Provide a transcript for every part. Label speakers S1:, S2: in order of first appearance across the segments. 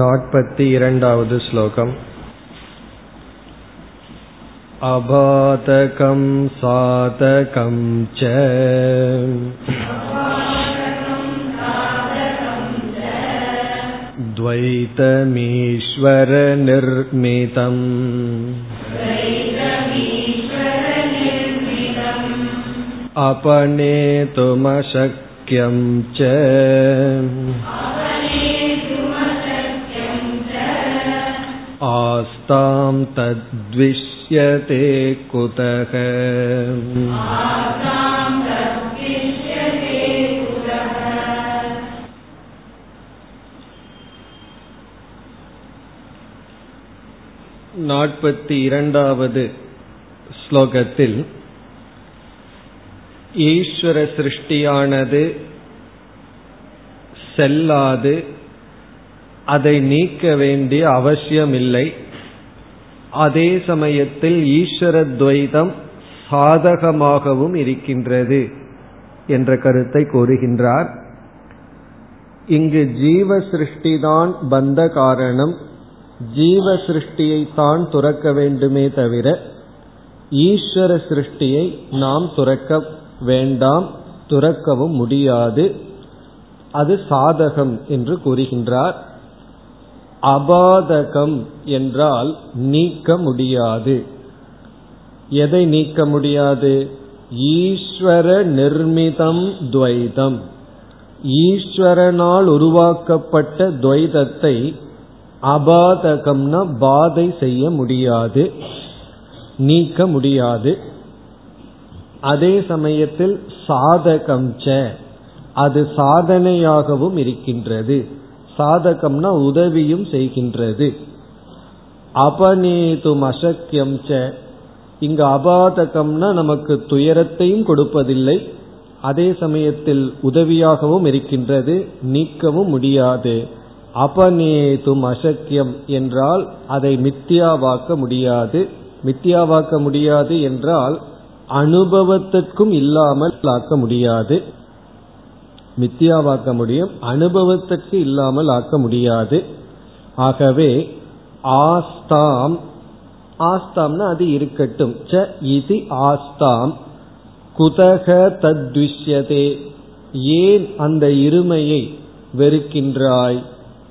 S1: नाट्पति इरण्डावद् श्लोकम् अबाधकं साधकं च द्वैतमीश्वरनिर्मितम् अपनेतुमशक्यं च आस्तां तद्विष्यते कुतः நாற்பத்தி இரண்டாவது ஸ்லோகத்தில் ஈஸ்வர சிருஷ்டியானது செல்லாது அதை நீக்க வேண்டிய அவசியமில்லை. அதே சமயத்தில் ஈஸ்வர துவைதம் சாதகமாகவும் இருக்கின்றது என்ற கருத்தை கூறுகின்றார். இங்கு ஜீவ சிருஷ்டிதான் பந்த காரணம். ஜீவ சிருஷ்டியை தான் துறக்க வேண்டுமே தவிர ஈஸ்வர சிருஷ்டியை நாம் துறக்க வேண்டாம் துறக்கவும் முடியாது. அது சாதகம் என்று கூறுகின்றார். அபாதகம் என்றால் நீக்க முடியாது. எதை நீக்க முடியாது? ஈஸ்வர நிர்மிதம் துவைதம். ஈஸ்வரனால் உருவாக்கப்பட்ட துவைதத்தை அபாதகம்னா பாதை செய்ய முடியாது நீக்க முடியாது. அதே சமயத்தில் சாதகம் ச அது சாதனையாகவும் இருக்கின்றது. சாதகம்னா உதவியும் செய்கின்றது. அபநேதும் அசக்கியம் ச. இங்கு அபாதகம்னா நமக்கு துயரத்தையும் கொடுப்பதில்லை. அதே சமயத்தில் உதவியாகவும் இருக்கின்றது நீக்கவும் முடியாது. அபநேதும் அசக்கியம் என்றால் அதை மித்தியாவாக்க முடியாது. மித்தியாவாக்க முடியாது என்றால் அனுபவத்திற்கும் இல்லாமல் ஆக்க முடியாது. மித்தியாவாக்க முடியும் அனுபவத்திற்கு இல்லாமல் ஆக்க முடியாது. ஆகவே ஆஸ்தாம் ஆஸ்தாம்னா அது இருக்கட்டும். ச இது ஆஸ்தாம். குதக தத்விஷ்யதே. ஏன் அந்த இருமையை வெறுக்கின்றாய்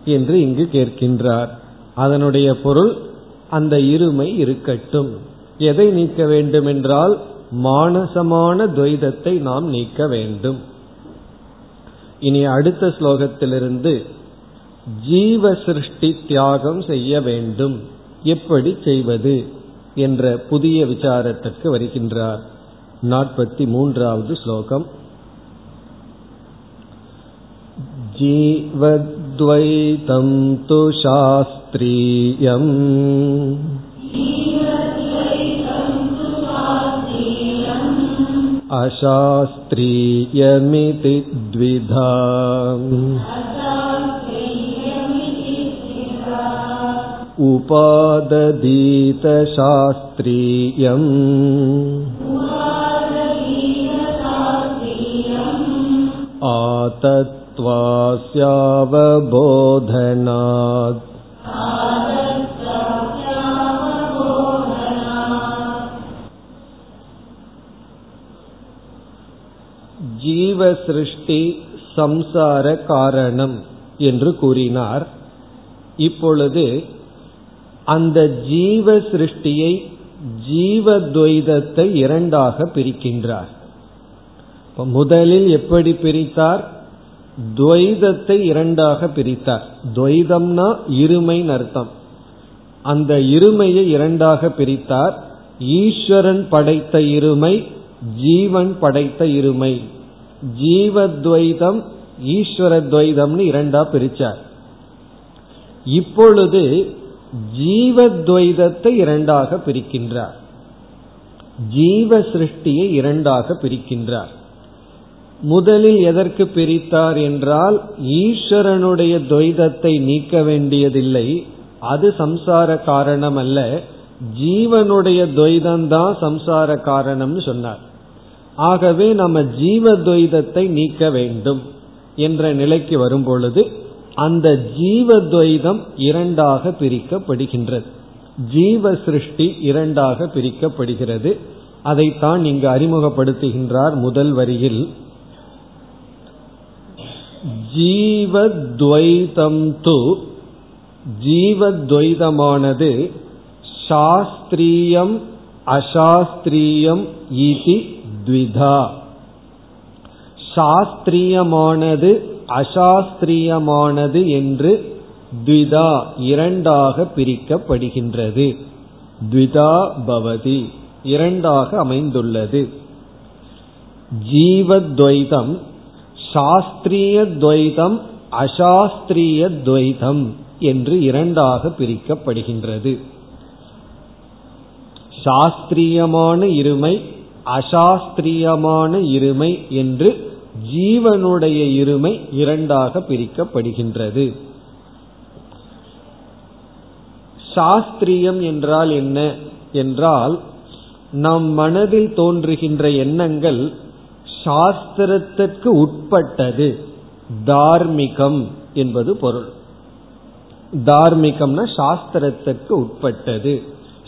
S1: என்று இங்கு கேட்கின்றார். அதனுடைய பொருள் அந்த இருமை இருக்கட்டும். எதை நீக்க வேண்டும் என்றால் மானசமான துவைதத்தை நாம் நீக்க வேண்டும். இனி அடுத்த ஸ்லோகத்திலிருந்து ஜீவ சிருஷ்டி தியாகம் செய்ய வேண்டும் எப்படி செய்வது என்ற புதிய விசாரத்திற்கு வருகின்றார் நாற்பத்தி மூன்றாவது ஸ்லோகம் जीवद्वैतं तु शास्त्रीयम् अशास्त्रीयमिति द्विधा उपादधीतशास्त्रीयम् आतत्त्वास्यावबोधनात् ஜீவ சிருஷ்டி சம்சார காரணம் என்று கூறினார். இப்பொழுது அந்த ஜீவ சிருஷ்டியை ஜீவத்வைதத்தை இரண்டாக பிரிக்கின்றார். முதலில் எப்படி பிரித்தார்? துவைதத்தை இரண்டாக பிரித்தார். துவைதம்னா இருமைன்னு அர்த்தம். அந்த இருமையை இரண்டாக பிரித்தார். ஈஸ்வரன் படைத்த இருமை ஜீவன் படைத்த இருமை. ஜீவத்வைதம் ஈஸ்வர துவைதம்னு இரண்டா பிரிச்சார். இப்பொழுது ஜீவத்வைதத்தை இரண்டாக பிரிக்கின்றார். ஜீவ சிருஷ்டியை இரண்டாக பிரிக்கின்றார். முதலில் எதற்கு பிரித்தார் என்றால் ஈஸ்வரனுடைய துவைதத்தை நீக்க வேண்டியதில்லை அது சம்சார காரணம் அல்ல ஜீவனுடைய துவைதம்தான் சம்சார காரணம்னு சொன்னார். ஆகவே நம்ம ஜீவ துவைதத்தை நீக்க வேண்டும் என்ற நிலைக்கு வரும் பொழுது அந்த ஜீவத்வைதம் இரண்டாக பிரிக்கப்படுகின்றது. ஜீவ சிருஷ்டி இரண்டாக பிரிக்கப்படுகிறது. அதைத்தான் இங்கு அறிமுகப்படுத்துகின்றார் முதல் வரியில். ஜீவத்வைதம் து ஜீவத்வைதமானது சாஸ்திரியம் அசாஸ்திரியம் இதி த்விதா. சாஸ்திரியமானது அசாஸ்திரியமானது என்று த்விதா இரண்டாக பிரிக்கப்படுகின்றது. த்விதா பவதி இரண்டாக அமைந்துள்ளது. ஜீவத்வைதம் சாஸ்திரிய துவைதம் அசாஸ்திரிய துவைதம் என்று இரண்டாக பிரிக்கப்படுகின்றது. சாஸ்திரியமான இருமை அசாஸ்திரியமான இருமை என்று ஜீவனுடைய இருமை இரண்டாக பிரிக்கப்படுகின்றது. சாஸ்திரியம் என்றால் என்ன? என்றால் நம் மனதில் தோன்றுகின்ற எண்ணங்கள் சாஸ்திரத்திற்கு உட்பட்டது. தார்மிகம் என்பது பொருள். தார்மிகம்னா சாஸ்திரத்திற்கு உட்பட்டது.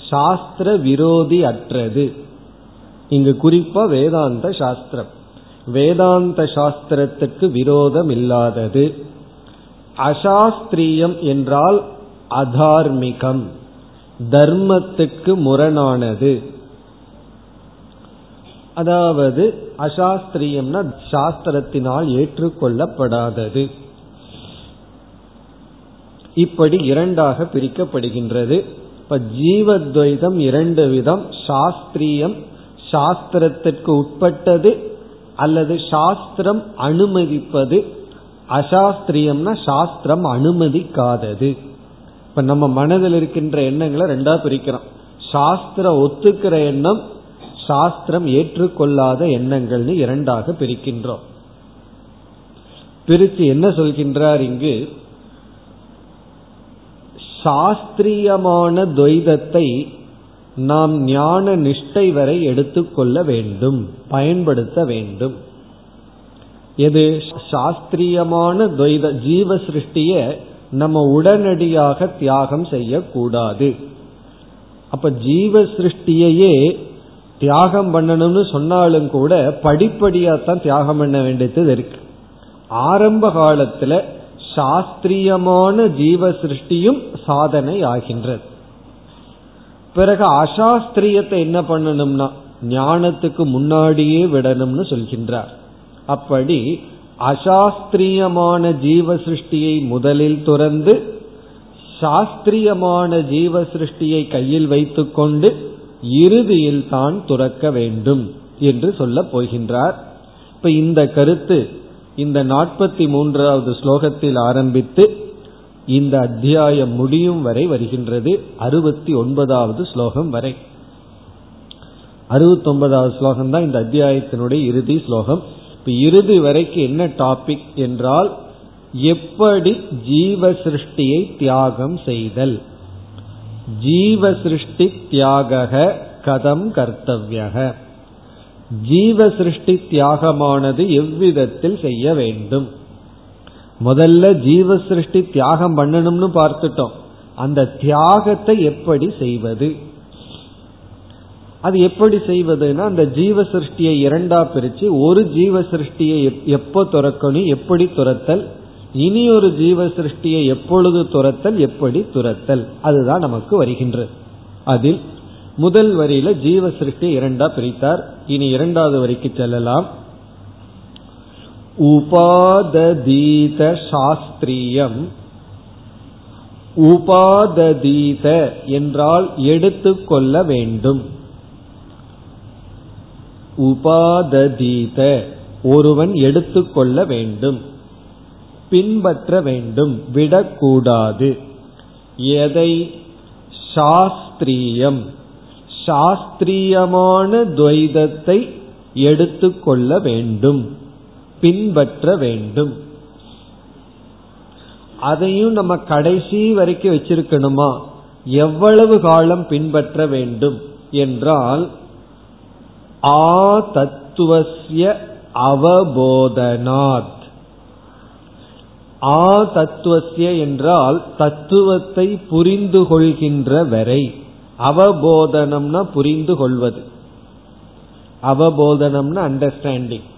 S1: சாஸ்திர விரோதி அற்றது. இங்கு குறிப்பா வேதாந்த சாஸ்திரம். வேதாந்த சாஸ்திரத்துக்கு விரோதம் இல்லாதது அசாஸ்திரியம் என்றால் அதார்மிகம். தர்மத்துக்கு முரணானது. அதாவது அசாஸ்திரியம்னா சாஸ்திரத்தினால் ஏற்றுக்கொள்ளப்படாதது. இப்படி இரண்டாக பிரிக்கப்படுகின்றது. இப்ப ஜீவத்வைதம் இரண்டு விதம் சாஸ்திரியம் சாஸ்திரத்திற்கு உட்பட்டது அல்லது சாஸ்திரம் அனுமதிப்பது. அசாஸ்திரியம்னா சாஸ்திரம் அனுமதிக்காதது. இப்ப நம்ம மனதில் இருக்கின்ற எண்ணங்களை ரெண்டா பிரிக்கிறோம். சாஸ்திரம் ஒத்துக்கிற எண்ணம் சாஸ்திரம் ஏற்றுக்கொள்ளாத எண்ணங்கள்னு இரண்டாக பிரிக்கின்றோம். பிரித்து என்ன சொல்கின்றார் இங்கு? சாஸ்திரியமான துவைதத்தை நாம் ஞான நிஷ்டை வரை எடுத்துக்கொள்ள வேண்டும் பயன்படுத்த வேண்டும். எது? சாஸ்திரியமான துவைத ஜீவ சிருஷ்டிய நம்ம உடனடியாக தியாகம் செய்யக்கூடாது. அப்ப ஜீவ சிருஷ்டியையே தியாகம் பண்ணணும்னு சொன்னாலும் கூட படிப்படியா தான் தியாகம் பண்ண வேண்டியது இருக்கு. ஆரம்ப காலத்துல சாஸ்திரியமான ஜீவ சிருஷ்டியும் சாதனை ஆகின்றது. பிறகு அசாஸ்திரியத்தை என்ன பண்ணணும்னா ஞானத்துக்கு முன்னாடியே விடணும்னு சொல்கின்றார். அப்படி அசாஸ்திரியமான ஜீவ சிருஷ்டியை முதலில் துறந்து சாஸ்திரியமான ஜீவ சிருஷ்டியை கையில் வைத்துக்கொண்டு இறுதியில் தான் துறக்க வேண்டும் என்று சொல்ல போகின்றார். இப்ப இந்த கருத்து இந்த நாற்பத்தி மூன்றாவது ஸ்லோகத்தில் ஆரம்பித்து இந்த அத்தியாயம் முடியும் வரை வருகின்றது அறுபத்தி ஒன்பதாவது ஸ்லோகம் வரை. அறுபத்தி ஒன்பதாவது ஸ்லோகம் தான் இந்த அத்தியாயத்தினுடைய இறுதி ஸ்லோகம். இப்ப இறுதி வரைக்கும் என்ன டாபிக் என்றால் எப்படி ஜீவ சிருஷ்டியை தியாகம் செய்தல்? ஜீவ சிருஷ்டி தியாக கதம் கர்த்தவியக. ஜீவ சிருஷ்டி தியாகமானது எவ்விதத்தில் செய்ய வேண்டும்? முதல்ல ஜீவ சிருஷ்டி தியாகம் பண்ணணும்னு பார்த்துட்டோம். அந்த தியாகத்தை எப்படி செய்வது? அது எப்படி செய்வதுன்னா அந்த ஜீவ சிருஷ்டியை இரண்டா பிரிச்சு ஒரு ஜீவ சிருஷ்டியை எப்போ துறக்கணும் எப்படி துரத்தல் இனி ஒரு ஜீவ சிருஷ்டியை எப்பொழுது துரத்தல் எப்படி துரத்தல் அதுதான் நமக்கு வருகின்றது அதில் முதல் வரியில ஜீவ சிருஷ்டி இரண்டா பிரித்தார். இனி இரண்டாவது வரிக்கு செல்லலாம். உபாததீத சாஸ்திரியம் உபாததீத என்றால் எடுத்துக்கொள்ள வேண்டும். உபாததீத ஒருவன் எடுத்துக்கொள்ள வேண்டும். பின்பற்ற வேண்டும். விடக்கூடாது. எதை? சாஸ்திரியம். சாஸ்திரியமான துவைதத்தை எடுத்துக்கொள்ள வேண்டும். பின்பற்ற வேண்டும். அதையும் நம்ம கடைசி வரைக்கும் வச்சிருக்கணுமா? எவ்வளவு காலம் பின்பற்ற வேண்டும் என்றால் ஆ தத்துவசிய அவபோதனாத். ஆ தத்துவசிய என்றால் தத்துவத்தை புரிந்து கொள்கின்ற வரை. அவபோதனம்னா புரிந்து கொள்வது. அவபோதனம்னா அண்டர்ஸ்டாண்டிங்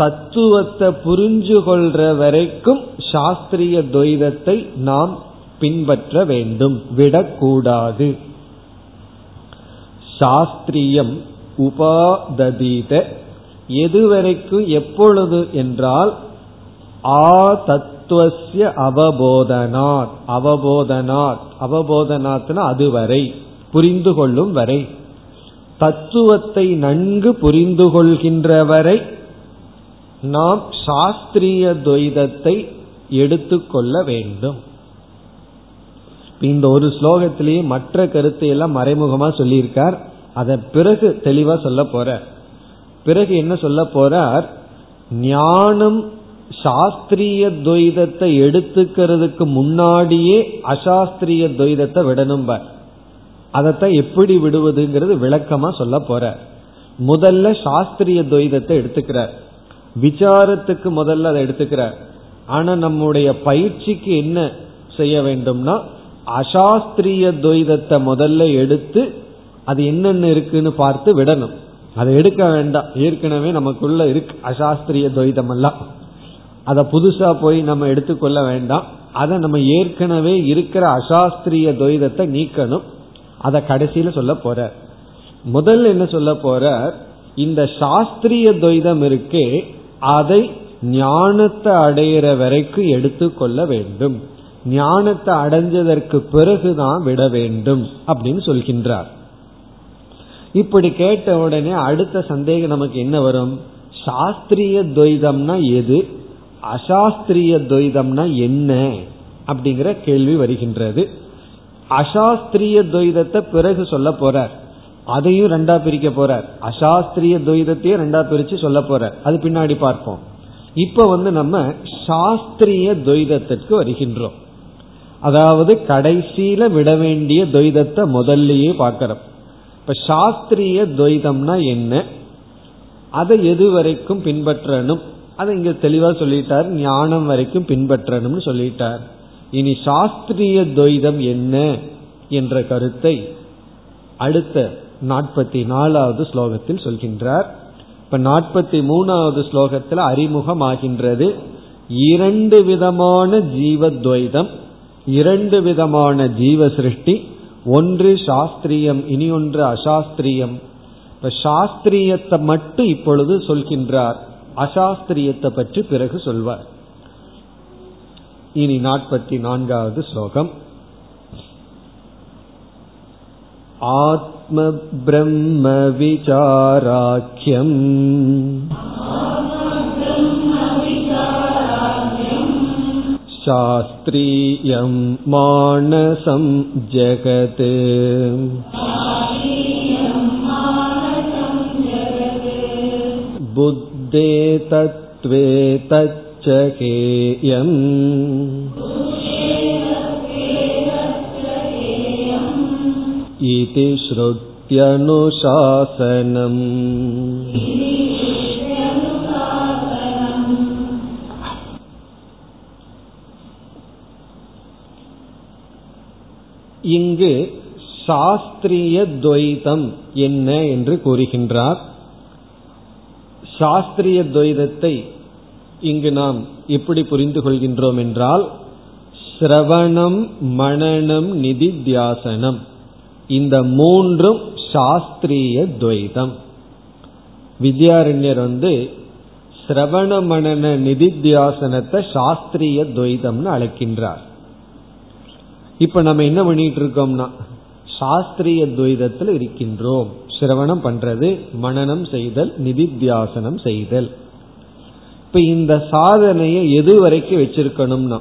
S1: தத்துவத்தை புரிஞ்சு கொள்ற வரைக்கும் சாஸ்திரிய துவைதத்தை நாம் பின்பற்ற வேண்டும். விடக்கூடாது. சாஸ்திரியம் உபாததீத. எதுவரைக்கும் எப்பொழுது என்றால் ஆ தத்துவசிய அவபோதனாத். அவபோதனாத். அவபோதனாத்னா அதுவரை. புரிந்து கொள்ளும் வரை. தத்துவத்தை நன்கு புரிந்து கொள்கின்ற வரை நாம் சாஸ்திரிய துவைதத்தை எடுத்துக்கொள்ள வேண்டும். இந்த ஒரு ஸ்லோகத்திலேயே மற்ற கருத்தை எல்லாம் மறைமுகமா சொல்லியிருக்கார். அதை பிறகு தெளிவா சொல்ல போற பிறகு என்ன சொல்ல போறார்? ஞானம் சாஸ்திரிய துவைதத்தை எடுத்துக்கிறதுக்கு முன்னாடியே அசாஸ்திரிய துவைதத்தை விடணும் அதைத்தான் எப்படி விடுவதுங்கிறது விளக்கமா சொல்ல போற முதல்ல சாஸ்திரிய துவைதத்தை எடுத்துக்கிறார். விசாரத்துக்கு முதல்ல அதை எடுத்துக்கிறார். ஆனா நம்முடைய பயிற்சிக்கு என்ன செய்ய வேண்டும்னா அசாஸ்திரிய துவைதத்தை முதல்ல எடுத்து அது என்னென்ன இருக்குன்னு பார்த்து விடணும். அதை எடுக்க வேண்டாம். ஏற்கனவே நமக்குள்ள இருக்கு அசாஸ்திரிய துவைதம் எல்லாம் அதை புதுசா போய் நம்ம எடுத்துக்கொள்ள வேண்டாம். அதை நம்ம ஏற்கனவே இருக்கிற அசாஸ்திரிய துவைதத்தை நீக்கணும். அதை கடைசியில சொல்ல போற முதல்ல என்ன சொல்ல போற இந்த சாஸ்திரிய துவைதம் இருக்கே அதை ஞானத்தை அடையிற வரைக்கும் எடுத்துக்கொள்ள வேண்டும். ஞானத்தை அடைஞ்சதற்கு பிறகுதான் விட வேண்டும் அப்படின்னு சொல்கின்றார். இப்படி கேட்ட உடனே அடுத்த சந்தேகம் நமக்கு என்ன வரும்? சாஸ்திரிய துவைதம்னா எது? அசாஸ்திரிய துவைதம்னா என்ன? அப்படிங்கிற கேள்வி வருகின்றது. அசாஸ்திரிய துவைதத்தை பிறகு சொல்ல போறார். அதையும் ரெண்டா பிரிக்க போறார். அசாஸ்திரிய துவைதத்தையும் ரெண்டா பிரிச்சு சொல்ல போறார். அது பின்னாடி பார்ப்போம். இப்ப வந்து நம்ம சாஸ்திரிய துவைதத்திற்கு வருகின்றோம். அதாவது கடைசியில விட வேண்டிய துவைதத்தை முதல்லயே பார்க்கிறோம். இப்ப சாஸ்திரிய துவைதம்னா என்ன? அதை எது வரைக்கும் பின்பற்றணும்? அதை இங்க தெளிவா சொல்லிட்டார். ஞானம் வரைக்கும் பின்பற்றணும்னு சொல்லிட்டார். இனி சாஸ்திரிய துவைதம் என்ன? என்ற கருத்தை அடுத்த நாற்பத்தி நாலாவது ஸ்லோகத்தில் சொல்கின்றார். இப்ப நாற்பத்தி மூணாவது ஸ்லோகத்தில் அறிமுகமாகின்றது. இரண்டு விதமான ஜீவத்வைதம் இரண்டு விதமான ஜீவ சிருஷ்டி ஒன்று சாஸ்திரியம் இனி ஒன்று அசாஸ்திரியம். இப்ப சாஸ்திரியத்தை மட்டும் இப்பொழுது சொல்கின்றார். அசாஸ்திரியத்தை பற்றி பிறகு சொல்வார். இனி நாற்பத்தி நான்காவது ஸ்லோகம். ஆத் आत्मब्रह्मविचाराख्यम् शास्त्रीयं मानसं जगत् बुद्धे तत्त्वे तच्च केयम् इति श्रुत्यनुशासनम् இங்கு சாஸ்திரிய துவைதம் என்ன என்று கூறுகின்றார் சாஸ்திரிய துவைதத்தை இங்கு நாம் எப்படி புரிந்து கொள்கின்றோம் என்றால் சிரவணம் மனநம் நிதித்தியாசனம் இந்த மூன்றும் சாஸ்திரிய துவைதம். வித்யாரண்யர் வந்து சிரவண மனன நிதித்தியாசனத்தை சாஸ்திரிய துவைதம்னு அழைக்கின்றார். இப்ப நம்ம என்ன பண்ணிட்டு இருக்கோம்னா சாஸ்திரிய துவைதத்தில் இருக்கின்றோம். சிரவணம் பண்றது மனநம் செய்தல் நிதித்தியாசனம் செய்தல். இப்ப இந்த சாதனையை எது வரைக்கும் வச்சிருக்கணும்னா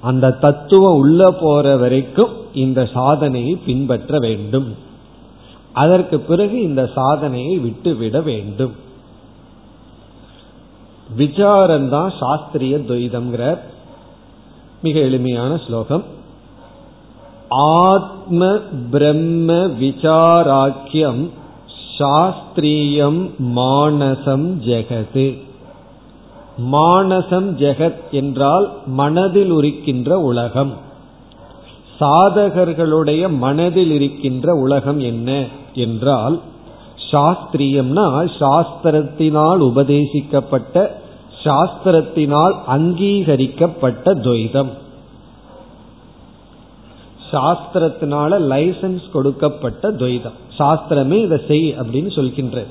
S1: அந்த தத்துவம் உள்ள போற வரைக்கும் இந்த சாதனையை பின்பற்ற வேண்டும். அதற்கு பிறகு இந்த சாதனையை விட்டுவிட வேண்டும். விசாரம்தான் சாஸ்திரிய துவைதம்ங்கிற மிக எளிமையான ஸ்லோகம். ஆத்ம பிரம்ம விசாராக்கியம் சாஸ்திரியம் மானசம் ஜெகது. மானசம் ஜெகத் என்றால் மனதில் உரிக்கின்ற உலகம். சாதகர்களுடைய மனதில் இருக்கின்ற உலகம் என்ன என்றால் சாஸ்திரியம்னா சாஸ்திரத்தினால் உபதேசிக்கப்பட்ட சாஸ்திரத்தினால் அங்கீகரிக்கப்பட்ட துவைதம். சாஸ்திரத்தினால லைசன்ஸ் கொடுக்கப்பட்ட துவைதம். சாஸ்திரமே இதை செய் அப்படின்னு சொல்கின்ற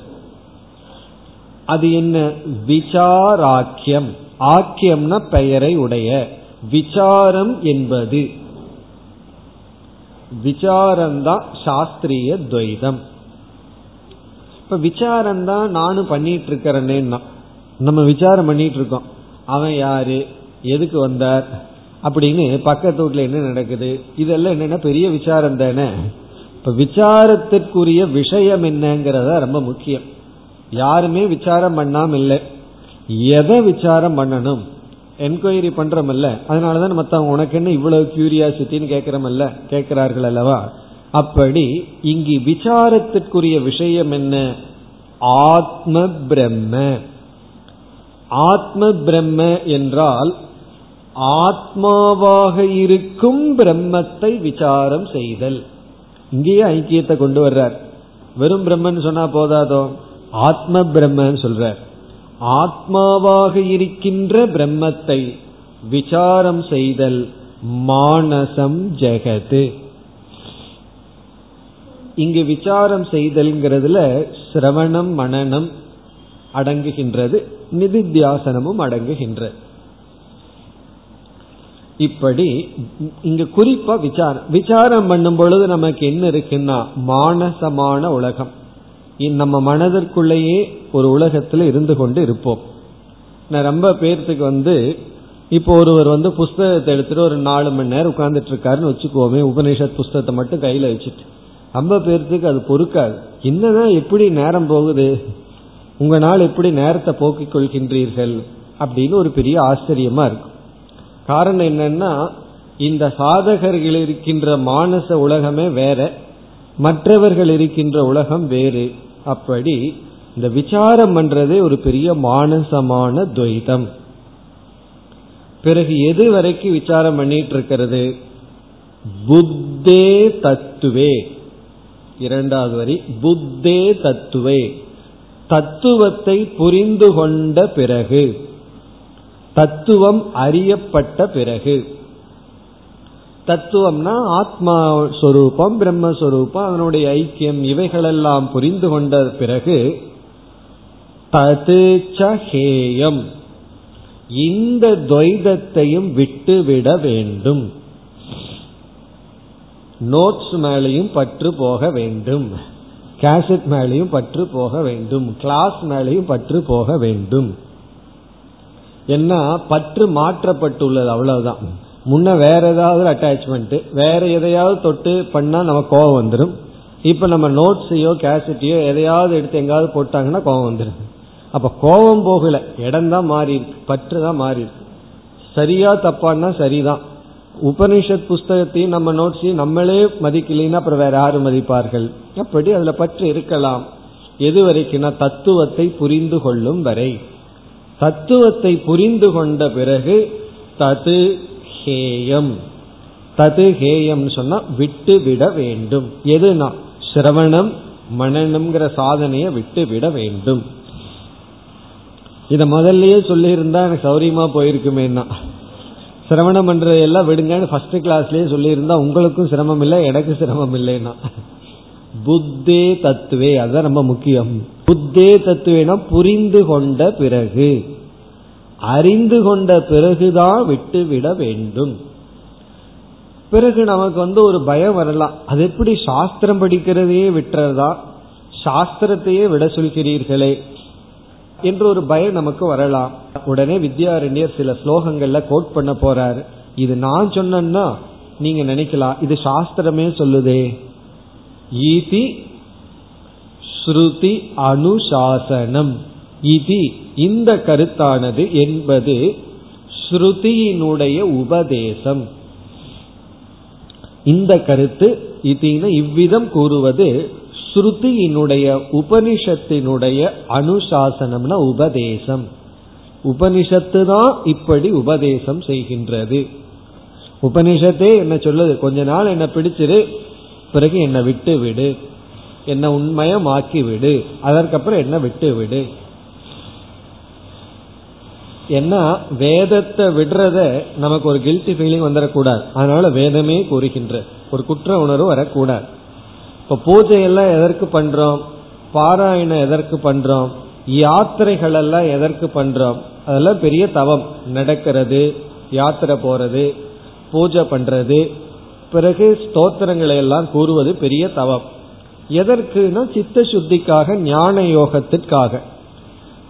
S1: அது என்ன? விசாராக்கியம். ஆக்கியம்னா பெயரை உடைய. விசாரம் என்பது. விசாரம்தான் சாஸ்திரிய துவைதம். இப்ப விசாரம் தான் நானும் பண்ணிட்டு இருக்கிறேன்னு நம்ம விசாரம் பண்ணிட்டு இருக்கோம் அவன் யாரு? எதுக்கு வந்தார்? அப்படின்னு பக்கத்து வீட்டுல என்ன நடக்குது? இதெல்லாம் என்னன்னா பெரிய விசாரம் தானே. இப்ப விசாரத்திற்குரிய விஷயம் என்னங்கிறத ரொம்ப முக்கியம். யாருமே விசாரம் பண்ணாம இல்லை. எதை விசாரம் பண்ணணும்? என்கொயரி பண்றமல்ல. அதனாலதான் மத்தவங்க உனக்கு என்ன இவ்வளவு கியூரியாசிட்டின்னு கேட்கறமல்ல. கேட்கிறார்கள் அல்லவா? அப்படி இங்கு விசாரத்திற்குரிய விஷயம் என்ன? ஆத்ம பிரம்ம ஆத்ம பிரம்ம என்றால் ஆத்மாவாக இருக்கும் பிரம்மத்தை விசாரம் செய்தல். இங்கேயே ஐக்கியத்தை கொண்டு வர்றார். வெறும் பிரம்மன் சொன்னா போதாதோ? ஆத்ம பிரம்மன்னு சொல்றார். ஆத்மாவாக இருக்கின்ற பிரம்மத்தை விசாரம் செய்தல் மானசம் ஜெகது. இங்கு விசாரம் செய்தல்ங்கிறதுல சிரவணம் மனநம் அடங்குகின்றது நிதித்தியாசனமும் அடங்குகின்றது இப்படி இங்க குறிப்பா விசாரம் விசாரம் பண்ணும் பொழுது நமக்கு என்ன இருக்குன்னா மானசமான உலகம். நம்ம மனதிற்குள்ளேயே ஒரு உலகத்துல இருந்து கொண்டு இருப்போம். நான் ரொம்ப பேர்த்துக்கு வந்து இப்போ ஒருவர் வந்து புஸ்தகத்தை எடுத்துட்டு ஒரு நாலு மணி நேரம் உட்கார்ந்துட்டு இருக்காருன்னு வச்சுக்கோமே உபநிஷத் புஸ்தகத்தை மட்டும் கையில வச்சுட்டு. ரொம்ப பேர்த்துக்கு அது பொறுக்காது. என்னதான் எப்படி நேரம் போகுது? உங்க நாள் எப்படி நேரத்தை போக்கிக் கொள்கின்றீர்கள்? அப்படின்னு ஒரு பெரிய ஆச்சரியமா இருக்கும். காரணம் என்னன்னா இந்த சாதகர்கள் இருக்கின்ற மானச உலகமே வேற மற்றவர்கள் இருக்கின்ற உலகம் வேறு. அப்படி இந்த விசாரம் பண்றதே ஒரு பெரிய மானசமான துவைதம் பிறகு எது வரைக்கும் விசாரம் பண்ணிட்டு இருக்கிறது? புத்தே தத்துவே. இரண்டாவது வரி புத்தே தத்துவே. தத்துவத்தை புரிந்து கொண்ட பிறகு தத்துவம் அறியப்பட்ட பிறகு. தத்துவம்னா ஆத்மா சொரூபம் பிரம்மஸ்வரூபம் அதனுடைய ஐக்கியம் இவைகளெல்லாம் புரிந்து கொண்ட பிறகு தது ஹேயம். இந்த துவைதத்தையும் விட்டுவிட வேண்டும். நோட்ஸ் மேலையும் பற்று போக வேண்டும். கேசட் மேலையும் பற்று போக வேண்டும். கிளாஸ் மேலையும் பற்று போக வேண்டும். என்ன? பற்று மாற்றப்பட்டுள்ளது அவ்வளவுதான். முன்ன வேற ஏதாவது அட்டாச்மெண்ட் வேற எதையாவது தொட்டு பண்ணா நமக்கு கோவம் வந்துடும் இப்ப நம்ம நோட்ஸையோ கேசட்டையோ எதையாவது எடுத்து எங்காவது போட்டாங்கன்னா கோவம் வந்துடும் அப்ப கோபம் போகல. இடம் தான் மாறி இருக்கு. பற்று தான் மாறி இருக்கு. சரியா தப்பான்னா சரிதான். உபனிஷத் புஸ்தகத்தையும் நம்ம நோட்ஸையும் நம்மளே மதிக்கலைன்னா அப்புறம் வேற யாரும் மதிப்பார்கள்? அப்படி அதுல பற்று இருக்கலாம். எது வரைக்கும்னா தத்துவத்தை புரிந்து கொள்ளும் வரை. தத்துவத்தை புரிந்து கொண்ட பிறகு தது ஹேயம். தது ஹேயம்னு சொன்னா விட்டு விட வேண்டும். எதுனா? சிரவணம் மனநம்ங்கிற சாதனையை விட்டு விட வேண்டும். இத முதல்லயே சொல்லியிருந்தா எனக்கு சௌரியமா போயிருக்குமேனா சிரவணம் பண்றதையெல்லாம் விடுங்கன்னு ஃபர்ஸ்ட் கிளாஸ்லயே சொல்லியிருந்தா உங்களுக்கும் சிரமம் இல்லை எனக்கு சிரமம் இல்லைன்னா புத்தே தத்துவே அதுதான் ரொம்ப முக்கியம். புத்தே தத்துவேனா புரிந்து கொண்ட பிறகு. அறிந்து கொண்ட பிறகுதான் விட்டு விட வேண்டும். பிறகு நமக்கு வந்து ஒரு பயம் வரலாம். அது எப்படி சாஸ்திரம் படிக்கிறதையே விட்டுறதா? சாஸ்திரத்தையே விட சொல்கிறீர்களே என்று ஒரு பயம் நமக்கு வரலாம். உடனே வித்யாரண்யர் சில ஸ்லோகங்கள்ல கோட் பண்ண போறாரு. இது நான் சொன்னா நீங்க நினைக்கலாம் இது சாஸ்திரமே சொல்லுதே. ஈதி ஸ்ருதி அனுசாசனம். இது இந்த கருத்தானது என்பது ஸ்ருதியினுடைய உபதேசம். இந்த கருத்து இதின இவ்விதம் கூறுவது ஸ்ருதியினுடைய உபனிஷத்தினுடைய அனுசாசனம்னா உபதேசம். உபனிஷத்து தான் இப்படி உபதேசம் செய்கின்றது. உபனிஷத்தே என்ன சொல்லுது? கொஞ்ச நாள் என்ன பிடிச்சிரு பிறகு என்னை விட்டு விடு என்ன உண்மயமாக்கி விடு அதற்கப்புறம் என்ன விட்டு விடு ஏன்னா வேதத்தை விடுறத நமக்கு ஒரு கில்ட்டி ஃபீலிங் வந்துடக்கூடாது அதனால வேதமே கூறுகின்ற ஒரு குற்ற உணர்வு வரக்கூடாது. இப்போ பூஜை எல்லாம் எதற்கு பண்றோம்? பாராயணம் எதற்கு பண்றோம்? யாத்திரைகள் எல்லாம் எதற்கு பண்றோம்? அதெல்லாம் பெரிய தவம். நடக்கிறது யாத்திரை போறது பூஜை பண்றது பிறகு ஸ்தோத்திரங்களை எல்லாம் கூறுவது பெரிய தவம். எதற்குனா சித்த சுத்திக்காக ஞான யோகத்திற்காக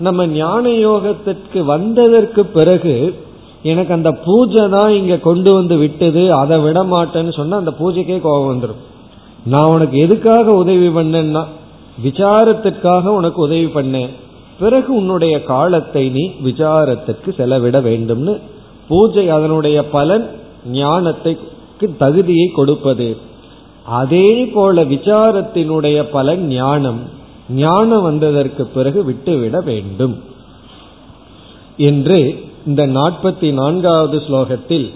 S1: நம்ம ஞான யோகத்திற்கு வந்ததற்கு பிறகு எனக்கு அந்த பூஜை தான் இங்க கொண்டு வந்து விட்டது அதை விட மாட்டேன்னு சொன்னா அந்த பூஜைக்கே கோபம் வந்துடும் நான் உனக்கு எதுக்காக உதவி பண்ணேன்னா விசாரத்திற்காக உனக்கு உதவி பண்ணேன். பிறகு உன்னுடைய காலத்தை நீ விசாரத்திற்கு செலவிட வேண்டும்னு பூஜை அதனுடைய பலன் ஞானத்தைக்கு தகுதியை கொடுப்பது. அதே போல விசாரத்தினுடைய பலன் ஞானம். ஞானம் வந்ததற்கு பிறகு விட்டுவிட வேண்டும். என்று இந்த நாற்பத்தி நான்காவது ஸ்லோகத்தில்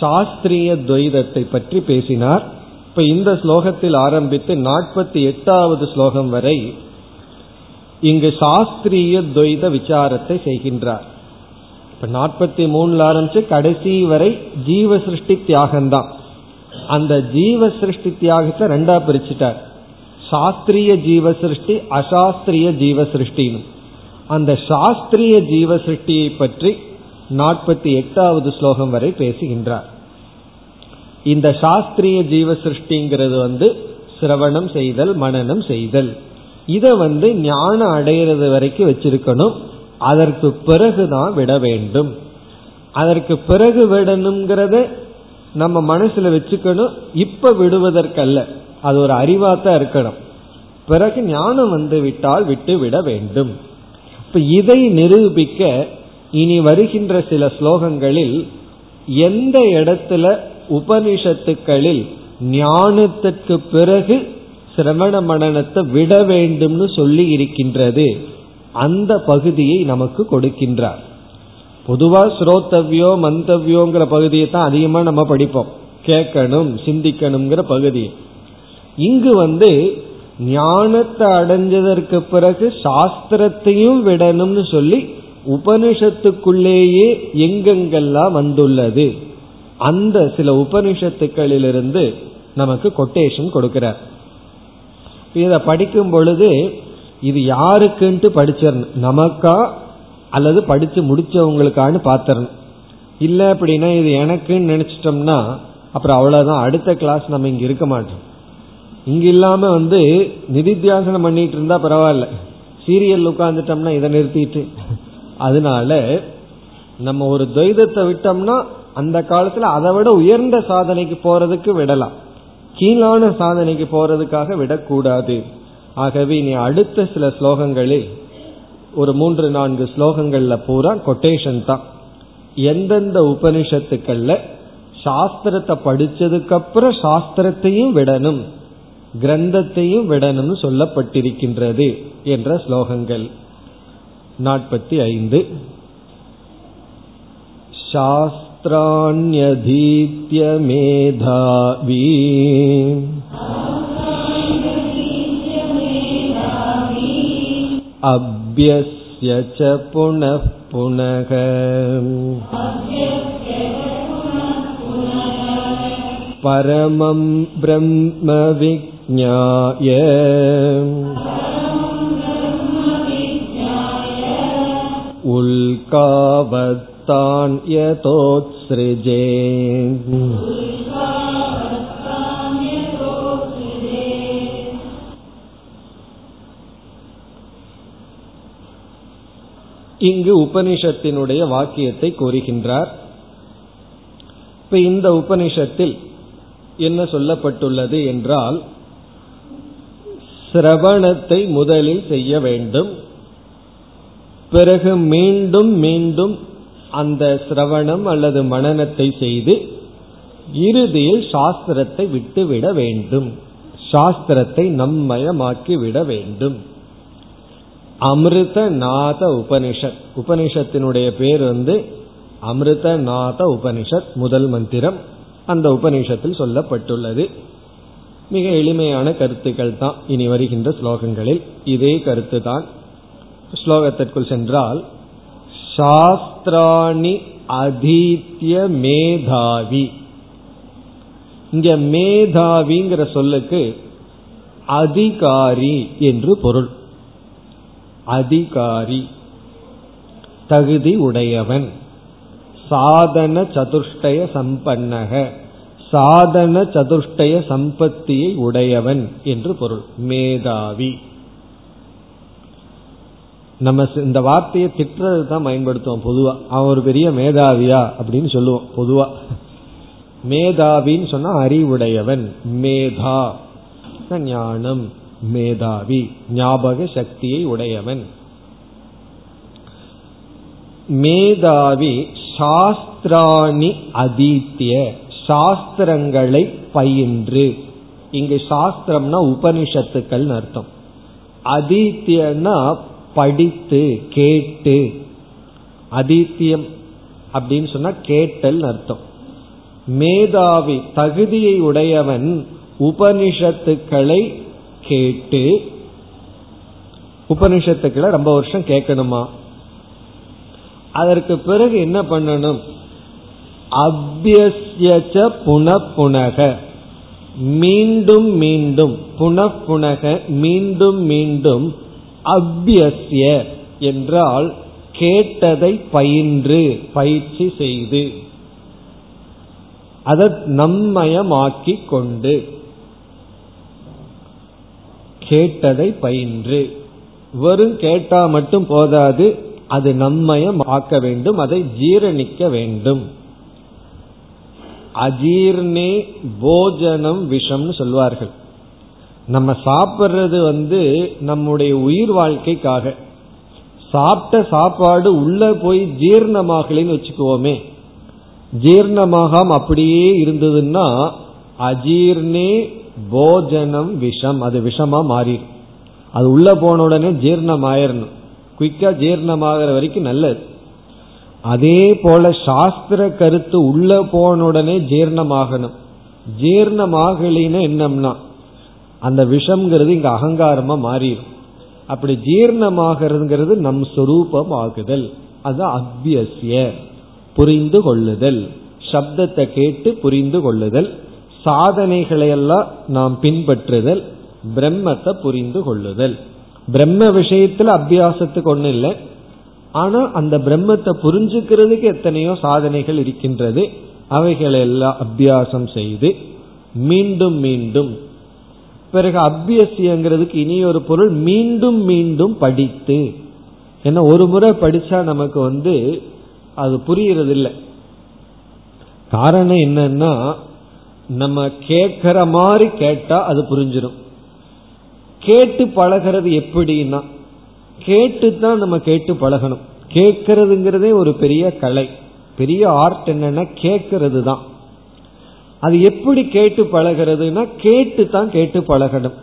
S1: சாஸ்திரிய துவைதத்தை பற்றி பேசினார். இப்ப இந்த ஸ்லோகத்தில் ஆரம்பித்து நாற்பத்தி எட்டாவது ஸ்லோகம் வரை இங்கு சாஸ்திரிய துவைத விசாரத்தை செய்கின்றார். இப்ப நாற்பத்தி மூணுல ஆரம்பிச்சு கடைசி வரை ஜீவ சிருஷ்டி தியாகம்தான். அந்த ஜீவ சிருஷ்டி தியாகத்தை ரெண்டா பிரிச்சுட்டார். சாஸ்திரிய ஜீவ சிருஷ்டி அசாஸ்திரிய ஜீவ சிருஷ்டின்னு அந்த சாஸ்திரிய ஜீவ சிருஷ்டியை பற்றி நாற்பத்தி எட்டாவது ஸ்லோகம் வரை பேசுகின்றார். இந்த சாஸ்திரிய ஜீவ சிருஷ்டிங்கிறது வந்து சிரவணம் செய்தல் மனநம் செய்தல். இதை வந்து ஞானம் அடைகிறது வரைக்கும் வச்சிருக்கணும். அதற்கு பிறகுதான் விட வேண்டும். அதற்கு பிறகு விடணுங்கிறத நம்ம மனசுல வச்சுக்கணும். இப்ப விடுவதற்கல்ல. அது ஒரு அறிவாத்தான் இருக்கணும். பிறகு ஞானம் வந்து விட்டால் விட்டு விட வேண்டும். இப்ப இதை நிரூபிக்க இனி வருகின்ற சில ஸ்லோகங்களில் எந்த இடத்துல உபனிஷத்துக்களில் ஞானத்திற்கு பிறகு சிரமண மனநத்தை விட வேண்டும்னு சொல்லி இருக்கின்றது அந்த பகுதியை நமக்கு கொடுக்கின்றார். பொதுவா ஸ்ரோத்தவ்யோ மந்தவ்யோங்கிற பகுதியை தான் அதிகமா நம்ம படிப்போம். கேட்கணும் சிந்திக்கணுங்கிற பகுதி. இங்கு வந்து ஞானத்தை அடைஞ்சதற்கு பிறகு சாஸ்திரத்தையும் விடணும்னு சொல்லி உபனிஷத்துக்குள்ளேயே எங்கெங்கெல்லாம் வந்துள்ளது அந்த சில உபனிஷத்துக்களிலிருந்து நமக்கு கொட்டேஷன் கொடுக்கிறார். இதை படிக்கும் பொழுது இது யாருக்குன்ட்டு படிச்சிடணும். நமக்கா அல்லது படிச்சு முடிச்சவங்களுக்கான்னு பார்த்துடணும் இல்லை அப்படின்னா இது எனக்குன்னு நினைச்சிட்டோம்னா அப்புறம் அவ்வளவுதான். அடுத்த கிளாஸ் நம்ம இங்க இருக்க மாட்டோம். இங்க இல்லாம வந்து நிதித்தியாசனம் பண்ணிட்டு இருந்தா பரவாயில்ல. சீரியல் உட்காந்துட்டோம்னா இதை நிறுத்திட்டு. அதனால நம்ம ஒரு துவைதத்தை விட்டோம்னா அந்த காலத்துல அதை விட உயர்ந்த சாதனைக்கு போறதுக்கு விடலாம். கீழான சாதனைக்கு போறதுக்காக விடக்கூடாது. ஆகவே நீ அடுத்த சில ஸ்லோகங்களில் ஒரு மூன்று நான்கு ஸ்லோகங்கள்ல பூரா கொட்டேஷன் தான். எந்தெந்த உபனிஷத்துக்கள்ல சாஸ்திரத்தை படிச்சதுக்கு அப்புறம் சாஸ்திரத்தையும் விடணும். கிரந்தத்தையும் விடணும்னு சொல்லப்பட்டிருக்கின்றது என்ற ஸ்லோகங்கள் நாற்பத்தி ஐந்து शास्त्राण्यधीत्य मेधावी अभ्यस्य च पुनः पुनः परमं ब्रह्म ஞாய. உல்காவத்தான் யதோத்ஸ்ருஜே. இங்கு உபனிஷத்தினுடைய வாக்கியத்தை கூறுகின்றார். இப்ப இந்த உபனிஷத்தில் என்ன சொல்லப்பட்டுள்ளது என்றால் சிரவணத்தை முதலில் செய்ய வேண்டும். பிறகு மீண்டும் மீண்டும் அந்த சிரவணம் அல்லது மனநத்தை செய்து இறுதியில் சாஸ்திரத்தை விட்டுவிட வேண்டும். சாஸ்திரத்தை நம்மயமாக்கி விட வேண்டும். அமிர்தநாத உபனிஷத். உபனிஷத்தினுடைய பேர் வந்து அமிர்தநாத உபனிஷத் முதல் மந்திரம். அந்த உபனிஷத்தில் சொல்லப்பட்டுள்ளது. மிக எளிமையான கருத்துக்கள் தான் இனி வருகின்ற ஸ்லோகங்களில். இதே கருத்து தான் ஸ்லோகத்திற்குள் சென்றால் சாஸ்திராணி அதீத்திய மேதாவி. இங்க மேதாவிங்கிற சொல்லுக்கு அதிகாரி என்று பொருள். அதிகாரி தகுதி உடையவன். சாதன சதுஷ்டய சம்பன்னக சாதன சதுஷ்டய சம்பத்தியை உடையவன் என்று பொருள். மேதாவி. நம்ம இந்த வார்த்தையை திட்டுறது தான் பயன்படுத்துவோம் பொதுவா. அவன் ஒரு பெரிய மேதாவியா அப்படின்னு சொல்லுவோம் பொதுவா. மேதாவின்னு சொன்னா அறிவுடையவன். மேதா. ஞானம். மேதாவி. ஞாபக சக்தியை உடையவன். மேதாவி சாஸ்திராணி அதீத்திய. சாஸ்திரங்களை பயின்று. இங்கு சாஸ்திரம்னா உபனிஷத்துக்கள் அர்த்தம். அதித்தியன்னா படித்து கேட்டு. அதித்தியம் அப்படின்னு சொன்னா கேட்டல் அர்த்தம். மேதாவி தகுதியை உடையவன் உபனிஷத்துக்களை கேட்டு உபனிஷத்துக்களை ரொம்ப வருஷம் கேட்கணுமா? அதற்கு பிறகு என்ன பண்ணணும்? அபியசியச்ச புனப்புனக. மீண்டும் மீண்டும் புனப்புனக மீண்டும் மீண்டும் அபியசிய என்றால் கேட்டதை பயின்று பயிற்சி செய்து. அதை நம்மயமாக்கிக் கொண்டு கேட்டதை பயின்று. வெறும் கேட்டா மட்டும் போதாது அது நம்மயம் ஆக்க வேண்டும் அதை ஜீரணிக்க வேண்டும். அஜீர்ணே போஜனம் விஷம்னு சொல்வார்கள். நம்ம சாப்பிட்றது வந்து நம்முடைய உயிர் வாழ்க்கைக்காக. சாப்பிட்ட சாப்பாடு உள்ள போய் ஜீர்ணமாகலன்னு வச்சுக்குவோமே. ஜீர்ணமாகாம அப்படியே இருந்ததுன்னா அஜீர்ணே போஜனம் விஷம். அது விஷமா மாறிடும். அது உள்ள போன உடனே ஜீர்ணம் ஆயிரணும் குயிக்கா ஜீர்ணமாகிற வரைக்கும் நல்லது. அதே போல சாஸ்திர கருத்து உள்ள போன உடனே ஜீர்ணமாகணும். ஜீர்ணமாகலின்னு என்னம்னா அந்த விஷம்ங்கிறது இங்க அகங்காரமா மாறிடும். அப்படி ஜீர்ணமாகிறதுங்கிறது நம் சுரூபம் ஆகுதல் அது அபியசிய புரிந்து கொள்ளுதல். சப்தத்தை கேட்டு புரிந்து கொள்ளுதல். சாதனைகளை எல்லாம் நாம் பின்பற்றுதல். பிரம்மத்தை புரிந்து கொள்ளுதல். பிரம்ம விஷயத்துல அபியாசத்துக்கு ஒன்றும் இல்லை. ஆனா அந்த பிரம்மத்தை புரிஞ்சுக்கிறதுக்கு எத்தனையோ சாதனைகள் இருக்கின்றது. அவைகளை எல்லாம் அபியாசம் செய்து மீண்டும் மீண்டும் பிறகு அபியசியங்கிறதுக்கு இனி ஒரு பொருள் மீண்டும் மீண்டும் படித்து ஏன்னா ஒரு முறை படிச்சா நமக்கு வந்து அது புரியறது இல்லை காரணம் என்னன்னா நம்ம கேட்கிற மாதிரி கேட்டா அது புரிஞ்சிடும் கேட்டு பழகிறது எப்படின்னா கேட்டு தான் நம்ம கேட்டு பழகணும். கேட்கறதுங்கிறதே ஒரு பெரிய கலை. பெரிய ஆர்ட் என்னன்னா கேட்கறது தான் அது எப்படி கேட்டு பழகிறதுனா கேட்டு தான் கேட்டு பழகணும்.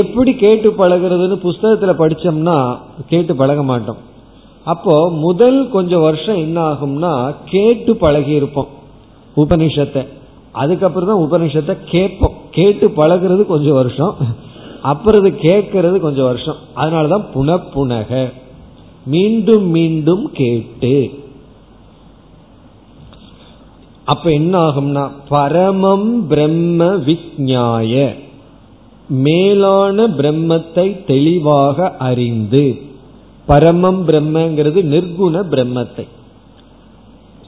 S1: எப்படி கேட்டு பழகிறதுன்னு புஸ்தகத்துல படிச்சோம்னா கேட்டு பழக மாட்டோம். அப்போ முதல் கொஞ்சம் வருஷம் என்ன ஆகும்னா கேட்டு பழகி இருப்போம் உபனிஷத்தை அதுக்கப்புறம் தான் உபனிஷத்தை கேட்போம். கேட்டு பழகிறது கொஞ்சம் வருஷம். அப்புறம் இது கேட்கறது கொஞ்சம் வருஷம். அதனாலதான் புனப்புனக. மீண்டும் மீண்டும் கேட்டு. அப்ப என்ன ஆகும்னா பரமம் பிரம்ம விஜாய மேலான பிரம்மத்தை தெளிவாக அறிந்து பரமம் பிரம்மங்கிறது நிர்குண பிரம்மத்தை.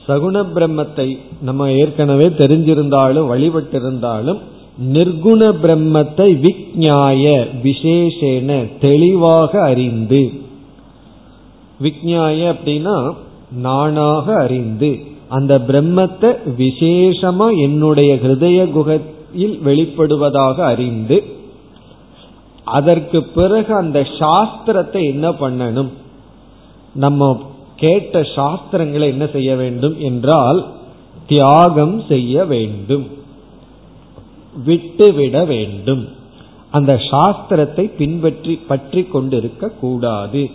S1: சகுண பிரம்மத்தை நம்ம ஏற்கனவே தெரிஞ்சிருந்தாலும் வழிபட்டிருந்தாலும் நிர்குண பிரம்மத்தை விக்ஞாய விசேஷேன தெளிவாக அறிந்து. விக்ஞாய அப்படின்னா நானாக அறிந்து. அந்த பிரம்மத்தை விசேஷமா என்னுடைய ஹிருதய குகையில் வெளிப்படுவதாக அறிந்து அதற்கு பிறகு அந்த சாஸ்திரத்தை என்ன பண்ணணும்? நம்ம கேட்ட சாஸ்திரங்களை என்ன செய்ய வேண்டும் என்றால் தியாகம் செய்ய வேண்டும். விட்டுவிட வேண்டும். அந்த சாஸ்திரத்தை பின்பற்றி பற்றி கொண்டிருக்க கூடாது.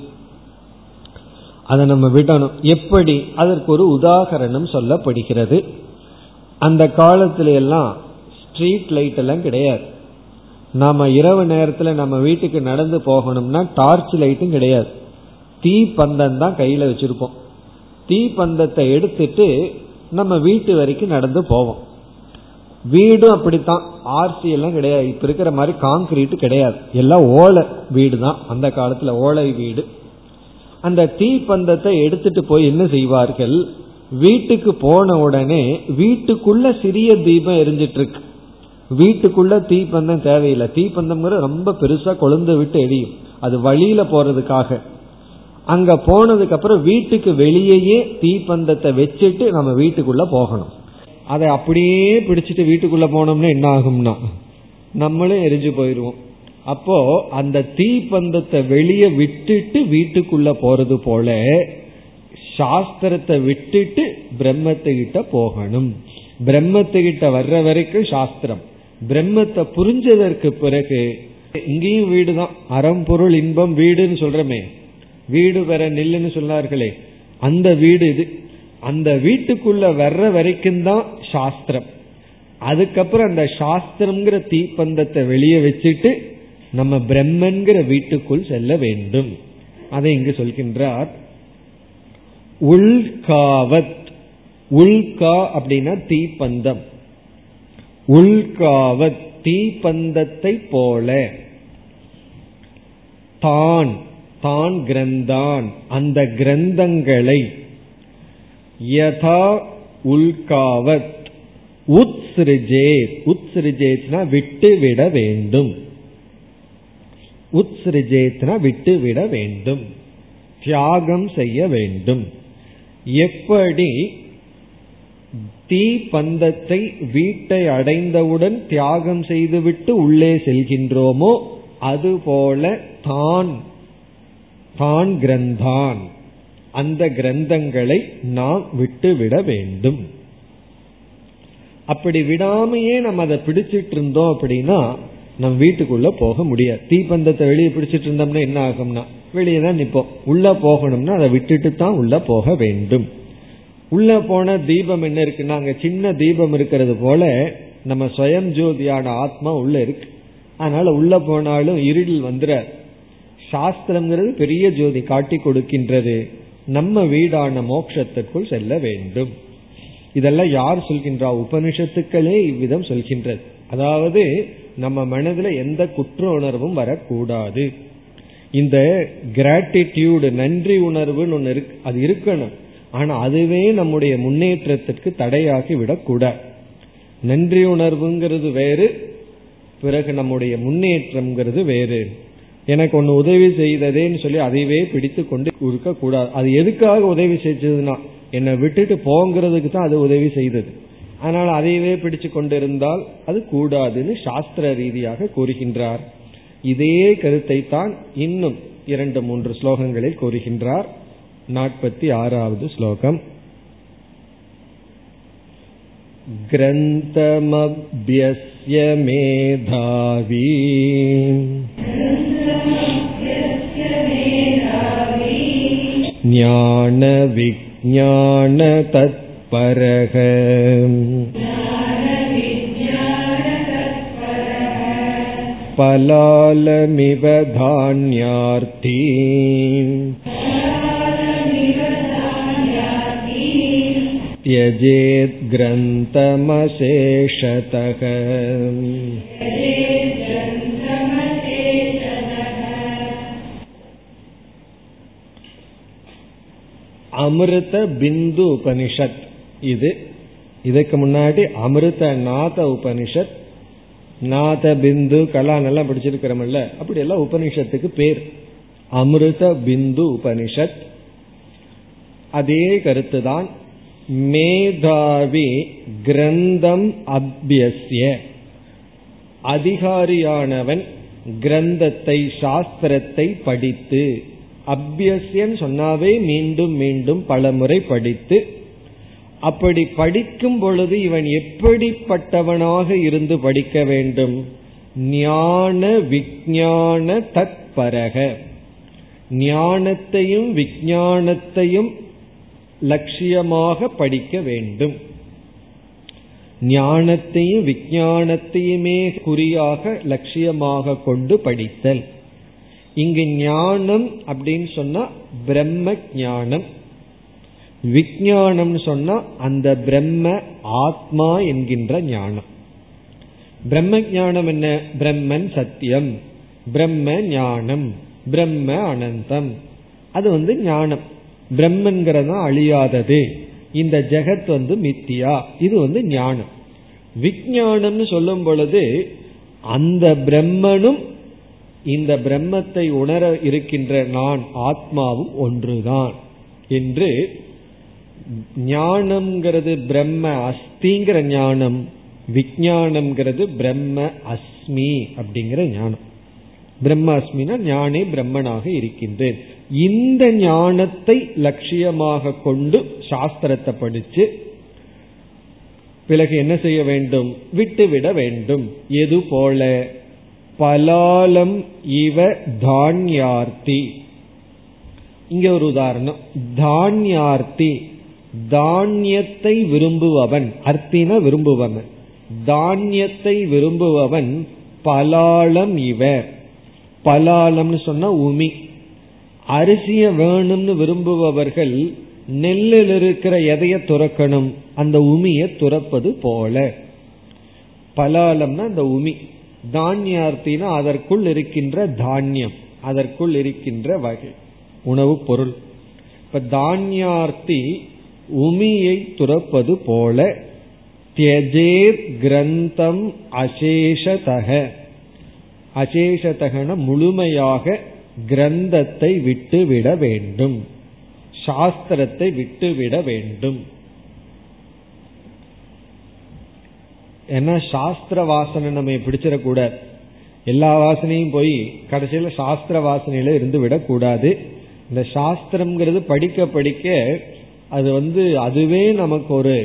S1: அதை நம்ம விடணும். எப்படி? அதற்கு ஒரு உதாகரணம் சொல்லப்படுகிறது. அந்த காலத்துல எல்லாம் ஸ்ட்ரீட் லைட் எல்லாம் கிடையாது. நாம இரவு நேரத்துல நம்ம வீட்டுக்கு நடந்து போகணும்னா டார்ச் லைட்டும் கிடையாது. தீ பந்தம் தான் கையில வச்சிருப்போம். தீ பந்தத்தை எடுத்துட்டு நம்ம வீட்டு வரைக்கும் நடந்து போவோம். வீடும் அப்படித்தான். ஆர்சி எல்லாம் கிடையாது. இப்ப இருக்கிற மாதிரி காங்கிரீட் கிடையாது. எல்லாம் ஓலை வீடு தான் அந்த காலத்துல ஓலை வீடு. அந்த தீப்பந்தத்தை எடுத்துட்டு போய் என்ன செய்வார்கள்? வீட்டுக்கு போன உடனே வீட்டுக்குள்ள சிறிய தீபம் எரிஞ்சிட்டு இருக்கு வீட்டுக்குள்ள தீப்பந்தம் தேவையில்லை. தீப்பந்தம்ங்கிறது ரொம்ப பெருசா கொழுந்து விட்டு எரியும். அது வழியில போறதுக்காக. அங்க போனதுக்கு அப்புறம் வீட்டுக்கு வெளியேயே தீப்பந்தத்தை வச்சுட்டு நம்ம வீட்டுக்குள்ள போகணும். அதை அப்படியே பிடிச்சிட்டு வீட்டுக்குள்ள போனோம்னா என்ன ஆகும்னா நம்மளும் எரிஞ்சு போயிடுவோம் அப்போ அந்த தீப்பந்தத்தை வெளியே விட்டுட்டு வீட்டுக்குள்ள போறது போல சாஸ்திரத்தை விட்டுட்டு பிரம்மத்துக்கிட்ட போகணும். பிரம்மத்துக்கிட்ட வர்ற வரைக்கும் சாஸ்திரம். பிரம்மத்தை புரிஞ்சதற்கு பிறகு இங்கேயும் வீடு தான் அறம்பொருள் இன்பம் வீடுன்னு சொல்றமே. வீடு பெற நெல்லுன்னு சொன்னார்களே. அந்த வீடு இது. அந்த வீட்டுக்குள்ள வர்ற வரைக்கும் தான் சாஸ்திரம். அதுக்கப்புறம் அந்த சாஸ்திரம்ங்கிற தீப்பந்தத்தை வெளியே வச்சுட்டு நம்ம பிரம்மன்கிற வீட்டுக்குள் செல்ல வேண்டும். அதை இங்கு சொல்கின்றார். உள்காவத் உள்கா அப்படின்னா தீப்பந்தம். உள்காவத் தீப்பந்தத்தை போல. தான் தான் கிரந்தான். அந்த கிரந்தங்களை யதா உல்காவத். உத்ஸ்ரிஜே உத்ஸ்ருஜேத்னா விட்டு விட வேண்டும். உத்ஸ்ருஜேத்னா விட்டு விட வேண்டும். தியாகம் செய்ய வேண்டும். எப்படி? தீ பந்தத்தை வீட்டை அடைந்தவுடன் தியாகம் செய்துவிட்டு உள்ளே செல்கின்றோமோ அதுபோல தான் தான் கிரந்தான். அந்த கிரந்தங்களை நாம் விட்டுவிட வேண்டும். அப்படி விடாமையே நம்ம அதை பிடிச்சிட்டு இருந்தோம் அப்படின்னா நம்ம வீட்டுக்குள்ள போக முடியாது. தீப்பந்தத்தை வெளியே பிடிச்சிட்டு இருந்தோம்னா என்ன ஆகும்னா வெளியே தான் நிற்போம். உள்ள போகணும்னா அதை விட்டுட்டு தான் உள்ள போக வேண்டும். உள்ள போன தீபம் என்ன இருக்குன்னா அங்க சின்ன தீபம் இருக்கிறது போல நம்ம சுயம் ஜோதியான ஆத்மா உள்ள இருக்கு. அதனால உள்ள போனாலும் இருளில் வந்துற சாஸ்திரம்ங்கிறது பெரிய ஜோதி காட்டி கொடுக்கின்றது. நம்ம வீடான மோட்சத்துக்குள் செல்ல வேண்டும். இதெல்லாம் யார் சொல்கின்றா? உபனிஷத்துக்களே இவ்விதம் சொல்கின்றது. அதாவது நம்ம மனதில் எந்த குற்ற உணர்வும் வரக்கூடாது. இந்த கிராட்டிடியூடு நன்றி உணர்வுன்னு ஒன்று இருக்கு அது இருக்கணும். ஆனா அதுவே நம்முடைய முன்னேற்றத்திற்கு தடையாகி விடக்கூடாது நன்றி உணர்வுங்கிறது வேறு பிறகு நம்முடைய முன்னேற்றம்ங்கிறது வேறு. எனக்கு ஒன்னு உதவி செய்ததேன்னு சொல்லி அதையவே பிடித்து கொண்டு இருக்க கூடாது. அது எதுக்காக உதவி செய்ததுன்னா என்னை விட்டுட்டு போங்கிறதுக்கு தான் அது உதவி செய்தது. ஆனால் அதையவே பிடிச்சு கொண்டிருந்தால் அது கூடாதுன்னு சாஸ்திர ரீதியாக கூறுகின்றார். இதே கருத்தை தான் இன்னும் இரண்டு மூன்று ஸ்லோகங்களில் கூறுகின்றார். நாற்பத்தி ஆறாவது ஸ்லோகம். கிரந்தமபியஸ்ய ज्ञानविज्ञानतत्परः पलालमिव धान्यार्थी त्यजेद्ग्रन्थमशेषतः அமிர்த பிந்து உபனிஷத். இது இதுக்கு முன்னாடி அமிர்த நாத உபனிஷத். நாத பிந்து கலான் எல்லாம் படிச்சிருக்கிறோம்ல அப்படி எல்லாம் உபனிஷத்துக்கு பேர். அமிர்த பிந்து உபனிஷத். அதே கருத்துதான் மேதாவி கிரந்தம் அபியசிய அதிகாரியானவன் கிரந்தத்தை சாஸ்திரத்தை படித்து அபியசியன் சொன்னாவே மீண்டும் மீண்டும் பலமுறை படித்து அப்படி படிக்கும் பொழுது இவன் எப்படிப்பட்டவனாக இருந்து படிக்க வேண்டும்? ஞான விஜான தத்பரக. ஞானத்தையும் விஞ்ஞானத்தையும் லட்சியமாக படிக்க வேண்டும். ஞானத்தையும் விஞ்ஞானத்தையுமே குறியாக லட்சியமாக கொண்டு படித்தல். இங்கு ஞானம் அப்படின்னு சொன்னா பிரம்ம ஞானம். விஞ்ஞானம் சொன்னா அந்த பிரம்ம ஆத்மா என்கின்ற ஞானம். பிரம்ம ஞானம் என்ன? பிரம்மன் சத்தியம். பிரம்ம ஞானம். பிரம்ம அனந்தம். அது வந்து ஞானம். பிரம்மன்கிறதா அழியாதது. இந்த ஜெகத் வந்து மித்தியா. இது வந்து ஞானம். விஞ்ஞானம்னு சொல்லும் பொழுது அந்த பிரம்மனும் இந்த பிரம்மத்தை உணர இருக்கின்ற நான் ஆத்மாவும் ஒன்றுதான் என்று ஞானம்ங்கிறது பிரம்ம அஸ்திங்கிற ஞானம் விஜயானம்ங்கிறது பிரம்ம அஸ்மி அப்படிங்கிற ஞானம். பிரம்ம அஸ்மினா ஞானே பிரம்மனாக இருக்கின்றேன். இந்த ஞானத்தை லட்சியமாக கொண்டு சாஸ்திரத்தை படிச்சு பிறகு என்ன செய்ய வேண்டும்? விட்டுவிட வேண்டும். எது போல? பலாலம் இவ தான்யார்த்தி. இங்க ஒரு உதாரணம். தான்யார்த்தி தானியத்தை விரும்புபவன் அர்த்தின விரும்புபவன். தானியத்தை விரும்புபவன் பலாலம் இவ. பலாலம்னு சொன்னா உமி. அரிசிய வேணும்னு விரும்புபவர்கள் நெல்லில் இருக்கிற எதைய துறக்கணும் அந்த உமிய துறப்பது போல. பலாலம்னா அந்த உமி. தானியார்த்தினா அதற்குள் இருக்கின்ற தானியம் அதற்குள் இருக்கின்ற வகை உணவு பொருள். இப்ப தானியார்த்தி உமியை துறப்பது போல தியஜேத் கிரந்தம் அசேஷதக. அசேஷதகன முழுமையாக கிரந்தத்தை விட்டுவிட வேண்டும். சாஸ்திரத்தை விட்டுவிட வேண்டும். ஏன்னா சாஸ்திர வாசனை நம்ம பிடிச்சிடக்கூடாது. எல்லா வாசனையும் போய் கடைசியில சாஸ்திர வாசனையில இருந்து விடக்கூடாது. இந்த சாஸ்திரம்ங்கிறது படிக்க படிக்க அது வந்து அதுவே நமக்கு ஒரு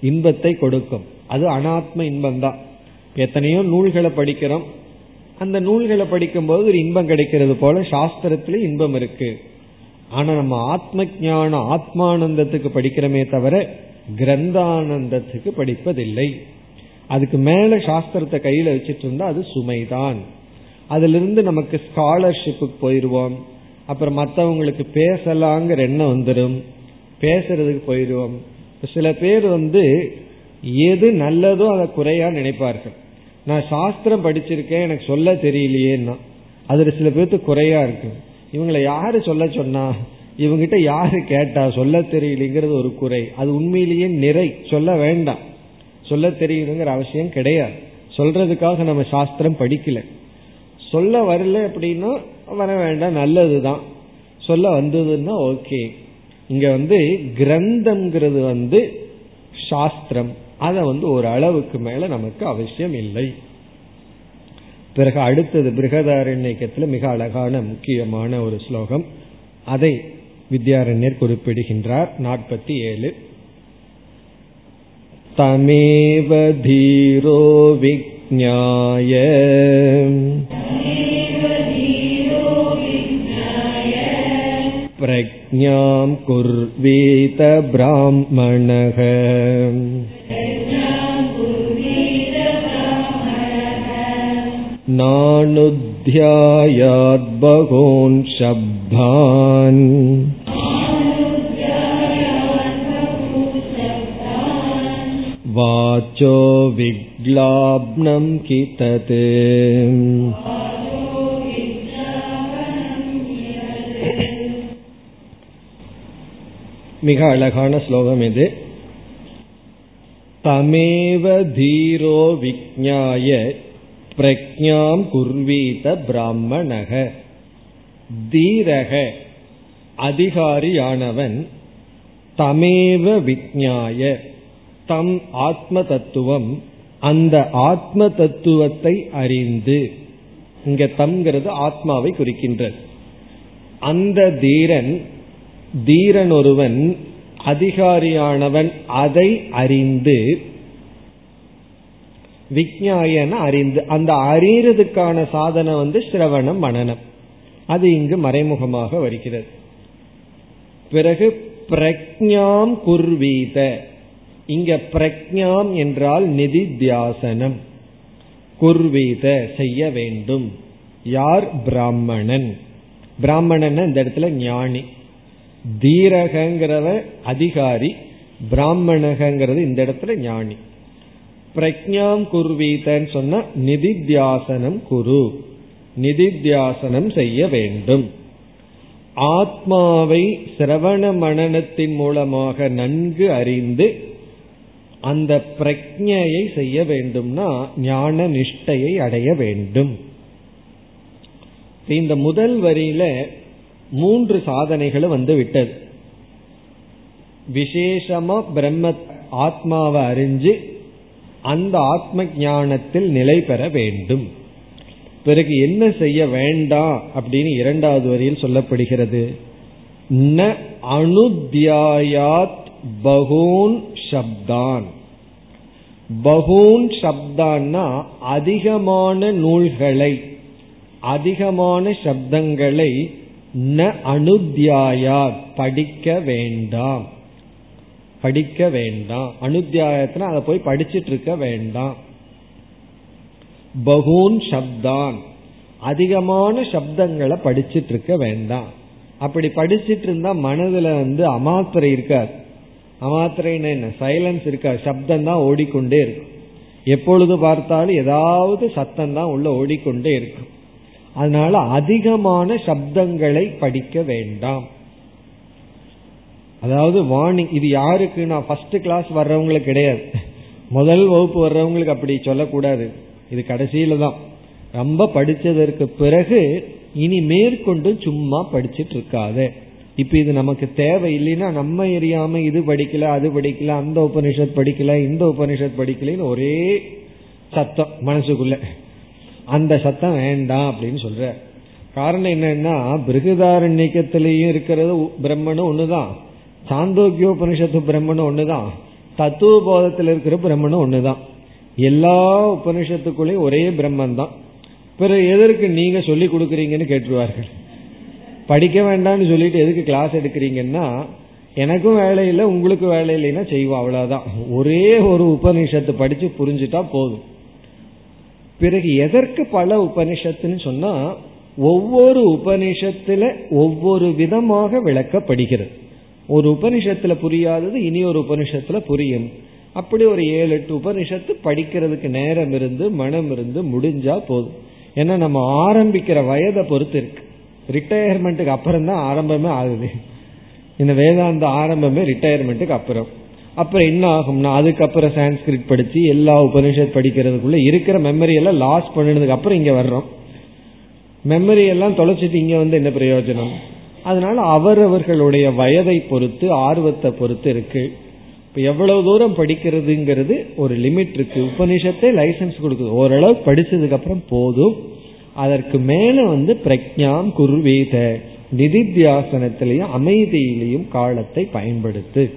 S1: இன்பத்தை கொடுக்கும். அது அனாத்ம இன்பம் தான் எத்தனையோ நூல்களை படிக்கிறோம். அந்த நூல்களை படிக்கும் போது ஒரு இன்பம் கிடைக்கிறது போல சாஸ்திரத்துல இன்பம் இருக்கு. ஆனா நம்ம ஆத்ம ஜான ஆத்மானந்தத்துக்கு படிக்கிறோமே தவிர கிரந்தானந்தத்துக்கு படிப்பதில்லை. அதுக்கு மேல சாஸ்திரத்தை கையில வச்சுட்டு இருந்தா அது சுமைதான். அதுல இருந்து நமக்கு ஸ்காலர்ஷிப்புக்கு போயிடுவோம் அப்புறம் மற்றவங்களுக்கு பேசலாங்கிற எண்ணம் வந்துடும் பேசுறதுக்கு போயிடுவோம் சில பேர் வந்து எது நல்லதோ அதை குறையா நினைப்பார்கள். நான் சாஸ்திரம் படிச்சிருக்கேன் எனக்கு சொல்ல தெரியலையேன்னா அதுல சில பேர்த்து குறையா இருக்கு. இவங்களை யாரு சொல்ல சொன்னா இவங்கிட்ட யாரு கேட்டா சொல்ல தெரியலங்கிறது ஒரு குறை. அது உண்மையிலேயே நிறை. சொல்ல வேண்டாம். சொல்ல தெரியணுங்கிற அவசியம் கிடையாது. சொல்றதுக்காக நம்ம சாஸ்திரம் படிக்கல. சொல்ல வரல அப்படின்னா வர வேண்டாம் நல்லதுதான். சொல்ல வந்ததுன்னா ஓகே. இங்க வந்து கிரந்தம்ங்கிறது வந்து சாஸ்திரம். அதை வந்து ஒரு அளவுக்கு மேல நமக்கு அவசியம் இல்லை. பிறகு அடுத்தது பிருகதாரண்யத்துல மிக அழகான முக்கியமான ஒரு ஸ்லோகம். அதை வித்யாரண்யர் குறிப்பிடுகின்றார். நாற்பத்தி ஏழு. तमेव धीरो विज्ञाय प्रज्ञां कुर्वीत ब्राह्मणः नानुध्यायाद् बहून् शब्दान् वाचो विग्लाब्नं कि तत् மிக அழகான ஸ்லோகம் இது தமேவ தீரோ விஜாய பிரஜாம் குர்வீத பிராமணக தீரக அதிகாரியானவன் தமேவ விஜாய தம் ஆத்ம தத்துவம் அந்த ஆத்ம தத்துவத்தை அறிந்து. இங்க தம்ங்கிறது ஆத்மாவை குறிக்கின்றது. அந்த தீரன் தீரன் ஒருவன் அதிகாரியானவன் அதை அறிந்து விஜயாயன அறிந்து அந்த அறியறதுக்கான சாதனை வந்து சிரவணம் மனநம் அது இங்கு மறைமுகமாக வருகிறது. பிறகு பிரக்ஞாம் குர்வீத. இங்க பிரக்ஞாம் என்றால் நிதித்தியாசனம் குர்வீத செய்ய வேண்டும். யார் பிராமணன்? பிராமணன் இந்த இடத்துல ஞானி. தீரகங்கிறவ அதிகாரி பிராமணகங்கிறது இந்த இடத்துல ஞானி. பிரக்ஞாம் குர்வீதன்னு சொன்னா நிதித்தியாசனம் குரு. நிதித்தியாசனம் செய்ய வேண்டும். ஆத்மாவை சிரவண மனநத்தின் மூலமாக நன்கு அறிந்து அந்த பிரக்ஞையை செய்ய வேண்டும்னா ஞான நிஷ்டையை அடைய வேண்டும். இந்த முதல் வரியில மூன்று சாதனைகளும் வந்து விட்டது. விசேஷமா பிரம்ம ஆத்மாவை அறிஞ்சு அந்த ஆத்ம ஞானத்தில் நிலை பெற வேண்டும். பிறகு என்ன செய்ய வேண்டாம் அப்படின்னு இரண்டாவது வரியில் சொல்லப்படுகிறது. ந அனுத்தியாயாத் பகூன் சப்தான். பகூன் சப்தான்னா அதிகமான நூல்களை அதிகமான சப்தங்களை ந அனுத்தியாயா படிக்க வேண்டாம். படிக்க வேண்டாம். அனுத்தியாயத்துல அதை போய் படிச்சிட்டு இருக்க வேண்டாம். பகூன் சப்தான். அதிகமான சப்தங்களை படிச்சிட்டு இருக்க வேண்டாம். அப்படி படிச்சிட்டு இருந்தா மனதுல வந்து அமாத்திரை இருக்காது. அமாத்திரைன்னு என்ன? சைலன்ஸ் இருக்காது சப்தம் தான் ஓடிக்கொண்டே இருக்கும். எப்பொழுது பார்த்தாலும் ஏதாவது சத்தம் தான் உள்ள ஓடிக்கொண்டே இருக்கும். அதனால அதிகமான சப்தங்களை படிக்க வேண்டாம். அதாவது வார்னிங் இது யாருக்கு? நான் ஃபர்ஸ்ட் கிளாஸ் வர்றவங்களுக்கு கிடையாது. முதல் வகுப்பு வர்றவங்களுக்கு அப்படி சொல்லக்கூடாது. இது கடைசியில தான். ரொம்ப படிச்சதற்கு பிறகு இனி மேற்கொண்டு சும்மா படிச்சிட்டு இருக்காது. இப்ப இது நமக்கு தேவை இல்லைன்னா நம்ம எரியாம இது படிக்கல அது படிக்கல அந்த உபனிஷத் படிக்கல இந்த உபனிஷத் படிக்கலன்னு ஒரே சத்தம் மனசுக்குள்ள. அந்த சத்தம் வேண்டாம் அப்படின்னு சொல்ற. காரணம் என்னன்னா பிருகதாரண்யத்திலையும் இருக்கிறது பிரம்மனும் ஒண்ணுதான். சாந்தோக்கியோபனிஷத்து பிரம்மனும் ஒண்ணுதான். தத்துவ போதத்தில் இருக்கிற பிரம்மனும் ஒண்ணுதான். எல்லா உபனிஷத்துக்குள்ளேயும் ஒரே பிரம்மன் தான் பிறகு எதற்கு நீங்க சொல்லி கொடுக்குறீங்கன்னு கேட்டுருவார்கள். படிக்க வேண்டாம்னு சொல்லிட்டு எதுக்கு கிளாஸ் எடுக்கிறீங்கன்னா எனக்கும் வேலை இல்லை உங்களுக்கு வேலை இல்லைன்னா செய்வோம் அவ்வளவுதான். ஒரே ஒரு உபனிஷத்து படிச்சு புரிஞ்சுட்டா போதும். பிறகு எதற்கு பல உபனிஷத்துன்னு சொன்னா ஒவ்வொரு உபனிஷத்துல ஒவ்வொரு விதமாக விளக்கப்படுகிறது. ஒரு உபனிஷத்துல புரியாதது இனி ஒரு உபனிஷத்துல புரியும். அப்படி ஒரு ஏழு எட்டு உபனிஷத்து படிக்கிறதுக்கு நேரம் இருந்து மனம் இருந்து முடிஞ்சா போதும். ஏன்னா நம்ம ஆரம்பிக்கிற வயதை பொறுத்து இருக்கு. ரிட்டையர்மெண்ட்டுக்கு அப்புறம் தான் ஆரம்பமே ஆகுது. இந்த வேதாந்த ஆரம்பமே ரிட்டையர்மெண்ட்டுக்கு அப்புறம். அப்புறம் என்ன ஆகும்னா அதுக்கப்புறம் சான்ஸ்கிரிட் படிச்சு எல்லா உபனிஷத் படிக்கிறதுக்குள்ள இருக்கிற மெமரி எல்லாம் லாஸ் பண்ணினதுக்கு அப்புறம் இங்க வர்றோம். மெமரி எல்லாம் தொலைச்சிட்டு இங்க வந்து என்ன பிரயோஜனம்? அதனால அவரவர்களுடைய வயதை பொறுத்து ஆர்வத்தை பொறுத்து இருக்கு. இப்ப எவ்வளவு தூரம் படிக்கிறதுங்கிறது ஒரு லிமிட் இருக்கு. உபனிஷத்தை லைசன்ஸ் கொடுக்குது. ஓரளவு படிச்சதுக்கு அப்புறம் போதும். அதற்கு மேல வந்து பிரக்ஞாம் குருவேத. நிதித்தியாசனத்திலையும் அமைதியிலையும் காலத்தை பயன்படுத்து.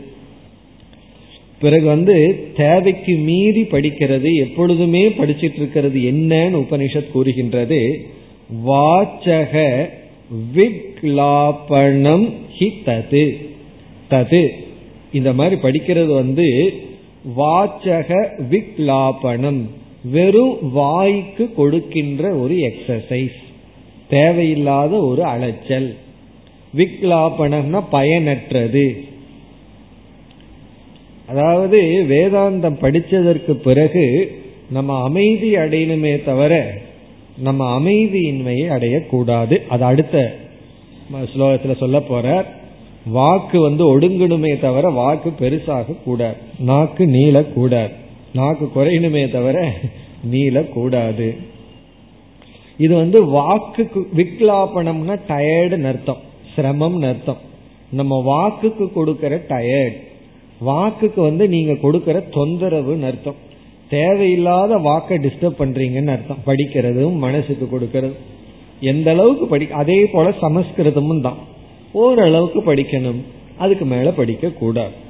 S1: பிறகு வந்து தேவைக்கு மீறி படிக்கிறது எப்பொழுதுமே படிச்சிட்டு இருக்கிறது என்னன்னு உபனிஷத் கூறுகின்றது. வாச்சக விக்லாபணம் ஹி தது. தது. இந்த மாதிரி படிக்கிறது வந்து வாச்சக விக்லாபணம் வெறும் வாய்க்கு கொடுக்கின்ற ஒரு எக்ஸசைஸ் தேவையில்லாத ஒரு அலைச்சல். விக்லாபனம்னா பயனற்றது. அதாவது வேதாந்தம் படிச்சதற்கு பிறகு நம்ம அமைதி அடையணுமே தவிர நம்ம அமைதியின்மையை அடையக்கூடாது. அது அடுத்த ஸ்லோகத்துல சொல்ல போற வாக்கு வந்து ஒடுங்கணுமே தவிர வாக்கு பெருசாக கூடாது நாக்கு நீளக்கூடாது. நாக்கு குறையணுமே தவிர நீள கூடாது இது வந்து வாக்குக்கு விக்லாபனம்னா டயர்டு அர்த்தம். சிரமம் அர்த்தம். நம்ம வாக்குக்கு கொடுக்கிற டயர்ட் வாக்குக்கு வந்து நீங்க கொடுக்கிற தொந்தரவுன்னு அர்த்தம். தேவையில்லாத வாக்கை டிஸ்டர்ப் பண்றீங்கன்னு அர்த்தம். படிக்கிறதும் மனசுக்கு கொடுக்கறது எந்த அளவுக்கு படி அதே போல சமஸ்கிருதமும் தான். ஓரளவுக்கு படிக்கணும். அதுக்கு மேல படிக்க கூடாது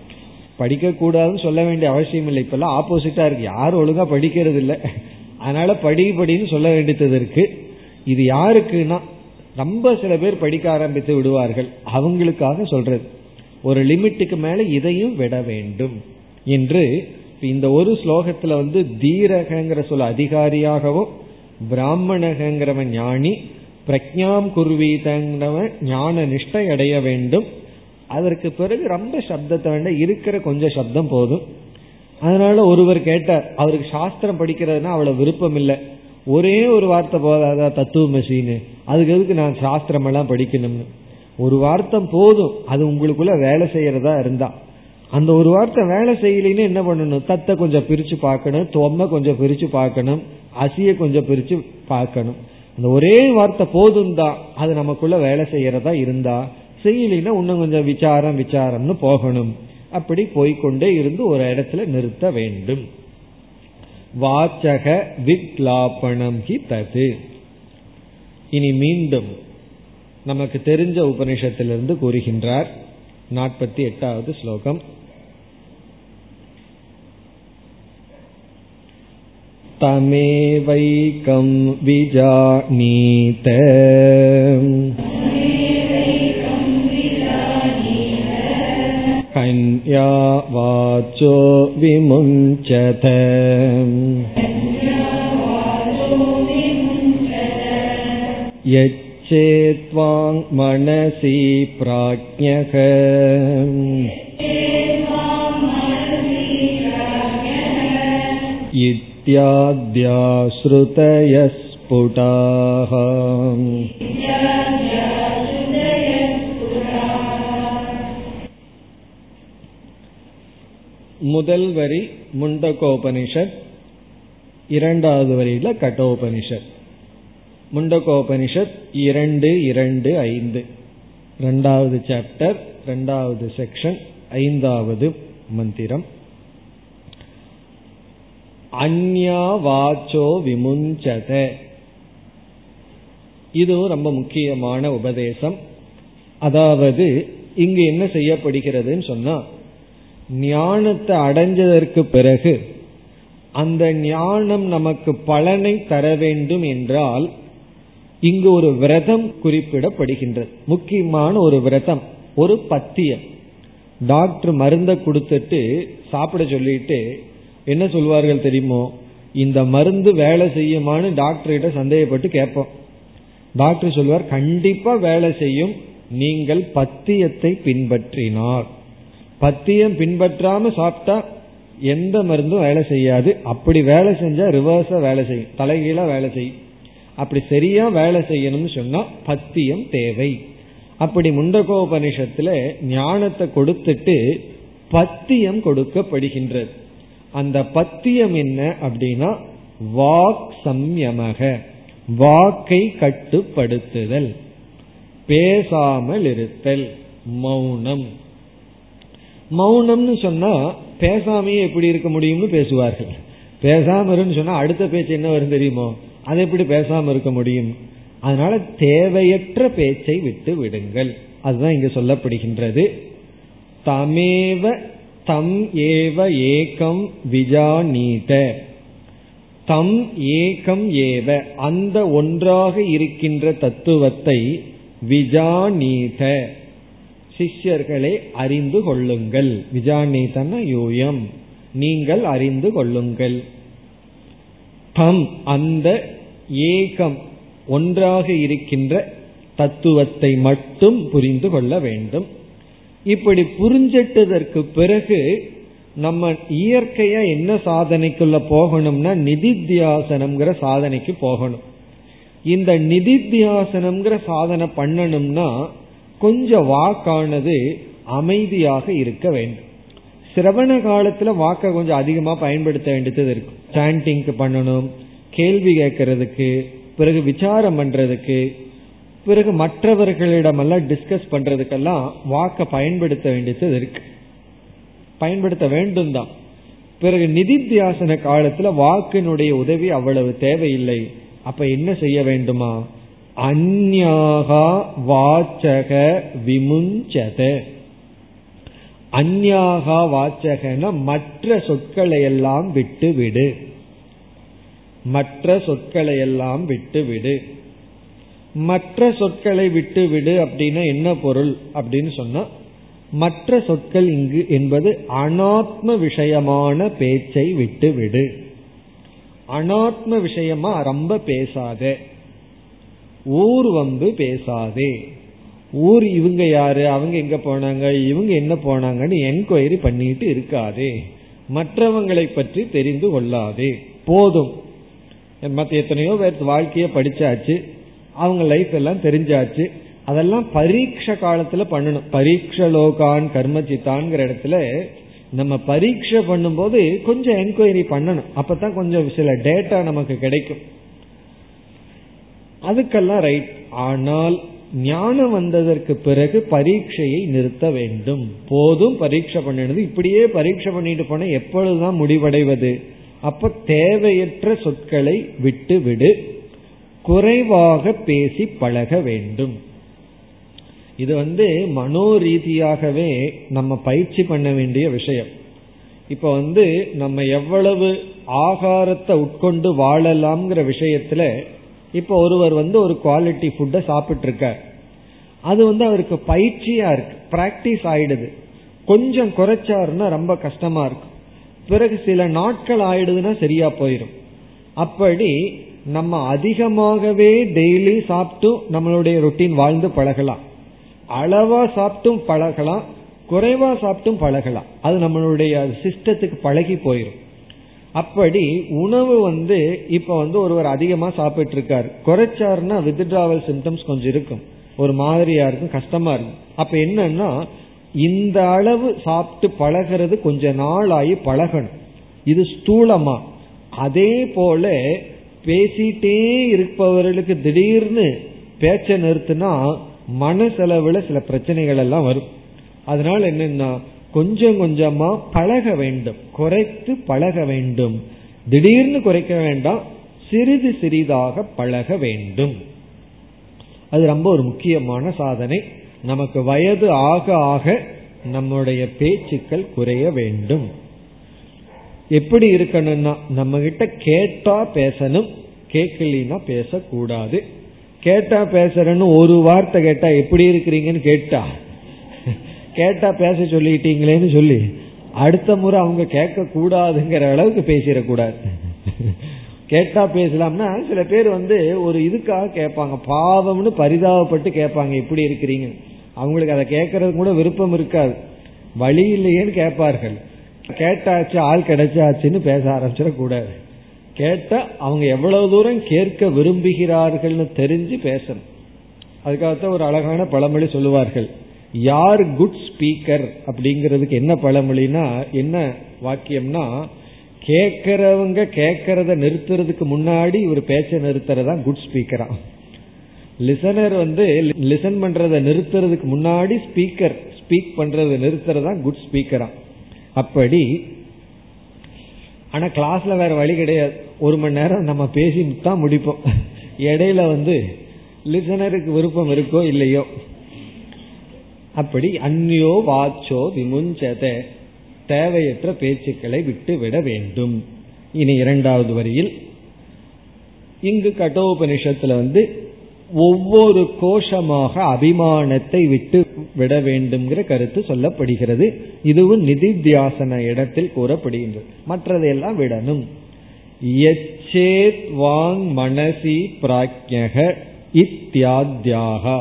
S1: படிக்க கூடாதுன்னு சொல்ல வேண்டிய அவசியம் இல்லை. இப்பெல்லாம் ஆப்போசிட்டா இருக்கு. யாரும் ஒழுங்கா படிக்கிறது இல்லை அதனால படி படின்னு சொல்ல வேண்டியது இருக்கு. இது யாருக்குன்னா ரொம்ப சில பேர் படிக்க ஆரம்பித்து விடுவார்கள். அவங்களுக்காக சொல்றது. ஒரு லிமிட்டுக்கு மேல இதையும் விட வேண்டும் என்று இந்த ஒரு ஸ்லோகத்துல வந்து தீரகங்கிற சொல்ல அதிகாரியாகவும் பிராமணகங்கிறவன் ஞானி பிரக்ஞாம் குருவீதங்கிறவன் ஞான நிஷ்டை அடைய வேண்டும். அதற்கு பிறகு ரொம்ப சப்தத்தை வேண்டாம் இருக்கிற கொஞ்சம் சப்தம் போதும். அதனால ஒருவர் கேட்டார் அவருக்கு சாஸ்திரம் படிக்கிறதுனா அவ்வளவு விருப்பம் இல்லை ஒரே ஒரு வார்த்தை போதாதா தத்துவ மசின்னு அதுக்கு எதுக்கு நான் சாஸ்திரம் எல்லாம் படிக்கணும்னு? ஒரு வார்த்தை போதும் அது உங்களுக்குள்ள வேலை செய்யறதா இருந்தா. அந்த ஒரு வார்த்தை வேலை செய்யலைன்னு என்ன பண்ணணும்? தத்தை கொஞ்சம் பிரிச்சு பார்க்கணும் தொம்மை கொஞ்சம் பிரிச்சு பார்க்கணும் அசிய கொஞ்சம் பிரிச்சு பார்க்கணும். அந்த ஒரே வார்த்தை போதும் தான் அது நமக்குள்ள வேலை செய்யறதா இருந்தா செய்யலினா இன்னும் கொஞ்சம் விசாரம் விசாரம்னு போகணும் அப்படி போய்கொண்டே இருந்து ஒரு இடத்துல நிறுத்த வேண்டும் வாச்சக விக்லாபணம் ஹி தது இனி மீண்டும் நமக்கு தெரிஞ்ச உபனிஷத்திலிருந்து கூறுகின்றார் நாற்பத்தி எட்டாவது ஸ்லோகம் तमेवैकं विजानीत कन्या वाचो विमुञ्चत यच्चेत्वाङ् मनसि प्राज्ञः इत्याद्या श्रुतयः स्फुटाः முதல் வரி முண்டகோபனிஷத் இரண்டாவது வரியில கட்டோபனிஷத். முண்டகோபனிஷத் இரண்டு இரண்டு ஐந்து. ரெண்டாவது சாப்டர் ரெண்டாவது செக்ஷன் ஐந்தாவது மந்திரம். அந்யா வாச்சோ விமுஞ்சத. இதுவும் ரொம்ப முக்கியமான உபதேசம். அதாவது இங்கு என்ன செய்யப்படுகிறதுன்னு சொன்னா ஞானத்தை அடைஞ்சதற்கு பிறகு அந்த ஞானம் நமக்கு பலனை தர வேண்டும் என்றால் இங்கு ஒரு விரதம் குறிப்பிடப்படுகின்றது. முக்கியமான ஒரு விரதம் ஒரு பத்தியம். டாக்டர் மருந்தை கொடுத்துட்டு சாப்பிட சொல்லிட்டு என்ன சொல்வார்கள் தெரியுமோ? இந்த மருந்து வேலை செய்யுமான்னு டாக்டர்கிட்ட சந்தேகப்பட்டு கேட்போம். டாக்டர் சொல்வார் கண்டிப்பா வேலை செய்யும். நீங்கள் பத்தியத்தை பின்பற்றினார் பத்தியம் பின்பற்றாம சாப்பிட்டா எந்த மருந்தும் வேலை செய்யாது. அப்படி வேலை செஞ்சா ரிவர்ஸா வேலை செய்யும். தலைகீழா வேலை செய்யும். அப்படி சரியா வேலை செய்யணும்னு சொன்னா பத்தியம் தேவை. அப்படி முண்டகோபனிஷத்துல ஞானத்தை கொடுத்துட்டு பத்தியம் கொடுக்கப்படுகின்றது. அந்த பத்தியம் என்ன அப்படின்னா வாக் சம்யமக. வாக்கை கட்டுப்படுத்துதல். பேசாமல் இருத்தல். மௌனம். மௌனம்னு சொன்னா பேசாமையே எப்படி இருக்க முடியும்னு பேசுவார்கள். பேசாம இருன்னு சொன்னா அடுத்த பேச்சு என்ன வரும் தெரியுமோ? அது எப்படி பேசாம இருக்க முடியும்? அதனால தேவையற்ற பேச்சை விட்டு விடுங்கள். அதுதான் இங்கு சொல்லப்படுகின்றது. தமேவ தம் ஏவ ஏகம் விஜானீத. தம் ஏகம் ஏவ அந்த ஒன்றாக இருக்கின்ற தத்துவத்தை விஜானீத. சிஷ்யர்களே அறிந்து கொள்ளுங்கள். விஜானீதன யூயம். நீங்கள் அறிந்து கொள்ளுங்கள். தம் அந்த ஏகம் ஒன்றாக இருக்கின்ற தத்துவத்தை மட்டும் புரிந்து கொள்ள வேண்டும். இப்படி புரிஞ்சிட்டதற்கு பிறகு நம்ம இயற்கையா என்ன சாதனைக்குள்ள போகணும்னா நிதித்தியாசனம்ங்கிற சாதனைக்கு போகணும். இந்த நிதித்தியாசனம்ங்கிற சாதனை பண்ணணும்னா கொஞ்சம் வாக்கானது அமைதியாக இருக்க வேண்டும். சிரவண காலத்துல வாக்க கொஞ்சம் அதிகமா பயன்படுத்த வேண்டியது இருக்கு. சாண்டிங்க்கு பண்ணணும் கேள்வி கேட்கறதுக்கு பிறகு விசாரம் பண்றதுக்கு பிறகு மற்றவர்களிடமெல்லாம் டிஸ்கஸ் பண்றதுக்கெல்லாம் வாக்க பயன்படுத்த வேண்டியது இருக்கு. பயன்படுத்த வேண்டும் தான். பிறகு நிதித்தியாசன காலத்துல வாக்கினுடைய உதவி அவ்வளவு தேவையில்லை. அப்ப என்ன செய்ய வேண்டுமா? அந்யாகா வாச்சக விமுஞ்சத. அந்யாகா வாச்சகன மற்ற சொற்களை எல்லாம் விட்டு விடு மற்ற சொற்களை எல்லாம் விட்டு விடு மற்ற சொற்களை விட்டு விடு அப்படின்னா என்ன பொருள் அப்படின்னு சொன்னா மற்ற சொற்கள் இங்கு என்பது அனாத்ம விஷயமான பேச்சை விட்டு விடு அனாத்ம விஷயமா ரொம்ப பேசாத. ஊர் வந்து பேசாதே. ஊர் இவங்க யாரு? அவங்க எங்க போனாங்க? இவங்க என்ன போனாங்கன்னு என்கொயரி பண்ணிட்டு இருக்காதே. மற்றவங்களை பற்றி தெரிந்து கொள்ளாதே. போதும். மற்ற எத்தனையோ பேர் வாழ்க்கைய படிச்சாச்சு. அவங்க லைஃப் எல்லாம் தெரிஞ்சாச்சு. அதெல்லாம் பரீட்ச காலத்துல பண்ணணும். பரீட்ச லோகான் கர்மஜித்தான்ங்கிற இடத்துல நம்ம பரீட்சை பண்ணும்போது கொஞ்சம் என்கொயரி பண்ணணும். அப்பதான் கொஞ்சம் சில டேட்டா நமக்கு கிடைக்கும். அதுக்கெல்லாம் ரைட் ஆனால் ஞானம் வந்ததற்கு பிறகு பரீட்சையை நிறுத்த வேண்டும். போதும் பரீட்சை பண்ணினது. இப்படியே பரீட்சை பண்ணிட்டு போன எப்பொழுதுதான் முடிவடைவது? அப்ப தேவையற்ற சொற்களை விட்டு விடு குறைவாக பேசி பழக வேண்டும். இது வந்து மனோ ரீதியாகவே நம்ம பயிற்சி பண்ண வேண்டிய விஷயம். இப்ப வந்து நம்ம எவ்வளவு ஆகாரத்தை உட்கொண்டு வாழலாம்ங்கிற விஷயத்துல இப்ப ஒருவர் வந்து ஒரு குவாலிட்டி ஃபுட்டை சாப்பிட்டு இருக்கார் அது வந்து அவருக்கு பயிற்சியா இருக்கு. பிராக்டிஸ் ஆயிடுது. கொஞ்சம் குறைச்சாருன்னா ரொம்ப கஷ்டமா இருக்கும். பிறகு சில நாட்கள் ஆயிடுதுன்னா சரியா போயிடும் அப்படி நம்ம அதிகமாகவே டெய்லி சாப்பிட்டும் நம்மளுடைய ரொட்டீன் வாழ்ந்து பழகலாம். அளவா சாப்பிட்டும் பழகலாம் குறைவா சாப்பிட்டும் பழகலாம். அது நம்மளுடைய சிஸ்டத்துக்கு பழகி போயிடும் அப்படி உணவு வந்து இப்ப வந்து ஒருவர் அதிகமா சாப்பிட்டு இருக்காரு குறைச்சாருன்னா வித்ட்ராவல் சிம்டம்ஸ் கொஞ்சம் இருக்கும். ஒரு மாதிரியா இருக்கும் கஷ்டமா இருக்கும். அப்ப என்னன்னா இந்த அளவு சாப்பிட்டு பழகிறது கொஞ்ச நாள் ஆகி பழகணும். இது ஸ்தூலமா. அதே போல பேசிட்டே இருப்பவர்களுக்கு திடீர்னு பேச்சை நிறுத்தினா மனசெலவுல சில பிரச்சனைகள் எல்லாம் வரும். அதனால என்னன்னா கொஞ்சம் கொஞ்சமா பழக வேண்டும். குறைத்து பழக வேண்டும். திடீர்னு குறைக்க வேண்டாம். சிறிது சிறிதாக பழக வேண்டும். அது ரொம்ப ஒரு முக்கியமான சாதனை. நமக்கு வயது ஆக ஆக நம்முடைய பேச்சுக்கள் குறைய வேண்டும். எப்படி இருக்கணும்னா நம்ம கிட்ட கேட்டா பேசணும். கேட்கலினா பேசக்கூடாது. கேட்டா பேசுறேன்னு ஒரு வார்த்தை கேட்டா எப்படி இருக்கிறீங்கன்னு கேட்டா கேட்டா பேச சொல்லிட்டீங்களேன்னு சொல்லி அடுத்த முறை அவங்க கேட்க கூடாதுங்கிற அளவுக்கு பேசிடக்கூடாது. கேட்டா பேசலாம்னா சில பேர் வந்து ஒரு இதுக்காக கேட்பாங்க. பாவம்னு பரிதாபப்பட்டு கேட்பாங்க எப்படி இருக்கிறீங்க அவங்களுக்கு அதை கேட்கறது கூட விருப்பம் இருக்காது. வழி இல்லையேன்னு கேட்பார்கள். கேட்டாச்சு ஆள் கிடைச்சாச்சுன்னு பேச ஆரம்பிச்சிடக்கூடாது. கேட்டா அவங்க எவ்வளவு தூரம் கேட்க விரும்புகிறார்கள்னு தெரிஞ்சு பேசணும். அதுக்காகத்தான் ஒரு அழகான பழமொழி சொல்லுவார்கள். யார் குட் ஸ்பீக்கர் அப்படிங்கிறதுக்கு என்ன பழமொழினா என்ன வாக்கியம்னா கேட்கறவங்க கேட்கறத நிறுத்துறதுக்கு முன்னாடி இவர் பேச்ச நிறுத்துறதா குட் ஸ்பீக்கரா லிசனர் வந்து லிசன் பண்றத நிறுத்துறதுக்கு முன்னாடி ஸ்பீக்கர் ஸ்பீக் பண்றத நிறுத்துறதா குட் ஸ்பீக்கரா அப்படி ஆனா கிளாஸ்ல வேற வழி கிடையாது. ஒரு மணி நேரம் நம்ம பேசி தான் முடிப்போம். இடையில வந்து லிசனருக்கு விருப்பம் இருக்கோ இல்லையோ அப்படி அந்யோ வாச்சோ விமுஞ்சத. தேவையற்ற பேச்சுக்களை விட்டு விட வேண்டும். இனி இரண்டாவது வரியில் இங்கு கட்டோபனிஷத்துல வந்து ஒவ்வொரு கோஷமாக அபிமானத்தை விட்டு விட வேண்டும்ங்கிற கருத்து சொல்லப்படுகிறது. இதுவும் நிதித்தியாசன இடத்தில் கூறப்படுகின்றது. மற்றதையெல்லாம் விடணும். எச்சேத் வாங் மனசி பிராஜ்யக இத்தியாத்யாகா.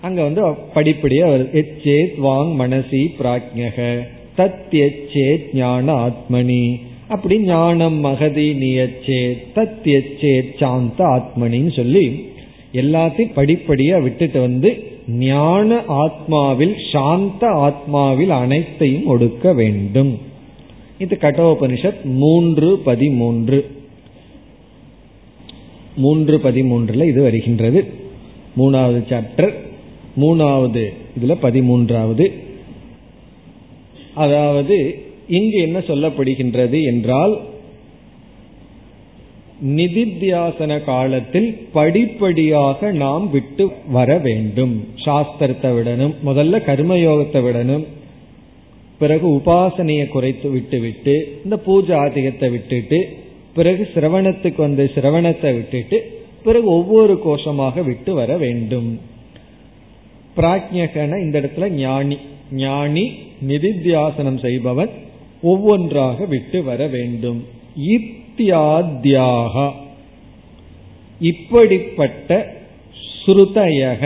S1: அங்க வந்து படிப்படியா வருது. எச்சேத் வாங் மனசி பிராஜ்யக தத் எச்சேத் ஞான ஆத்மனி. அப்படி ஞானம் மகதி நியச்சே தத் சாந்த ஆத்மனின்னு சொல்லி எல்லாத்தையும் படிப்படியா விட்டுட்டு வந்து ஞான ஆத்மாவில் சாந்த ஆத்மாவில் அனைத்தையும் ஒடுக்க வேண்டும். இது கட்டோபனிஷத் மூன்று பதிமூன்று. மூன்று பதிமூன்றுல இது வருகின்றது. மூணாவது சாப்டர். மூணாவது இதுல பதிமூன்றாவது. அதாவது இங்கு என்ன சொல்லப்படுகின்றது என்றால் நிதித்தியாசன காலத்தில் படிப்படியாக நாம் விட்டு வர வேண்டும். சாஸ்திரத்தை விடணும் முதல்ல கர்மயோகத்தை விடணும் பிறகு உபாசனையை குறைத்து விட்டு விட்டு இந்த பூஜை ஆதிகத்தை விட்டுட்டு பிறகு சிரவணத்துக்கு வந்து சிரவணத்தை விட்டுட்டு பிறகு ஒவ்வொரு கோஷமாக விட்டு வர வேண்டும். பிராஜ்யகன இந்த இடத்துல ஞானி. ஞானி நிதித்தியாசனம் செய்பவன் ஒவ்வொன்றாக விட்டு வர வேண்டும். இத்தியாத்யாக இப்படிப்பட்ட ஸ்ருதயக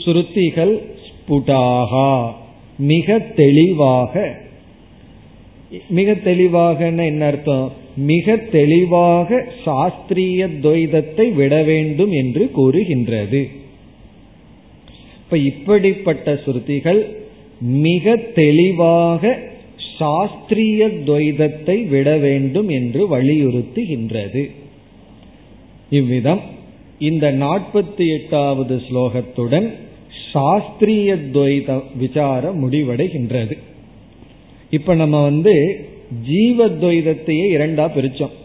S1: ஸ்ருதிகள் ஸ்புடாகா. மிக தெளிவாக மிக தெளிவாகன்னு என்ன அர்த்தம்? மிக தெளிவாக சாஸ்திரிய துவைதத்தை விட வேண்டும் என்று கூறுகின்றது. இப்ப இப்படிப்பட்ட ஸ்ருதிகள் மிக தெளிவாக சாஸ்திரிய துவைதத்தை விட வேண்டும் என்று வலியுறுத்துகின்றது. இவ்விதம் இந்த நாற்பத்தி எட்டாவது ஸ்லோகத்துடன் சாஸ்திரிய துவைத விசாரம் முடிவடைகின்றது. இப்ப நம்ம வந்து ஜீவத்வைதத்தையே இரண்டா பிரிச்சோம்.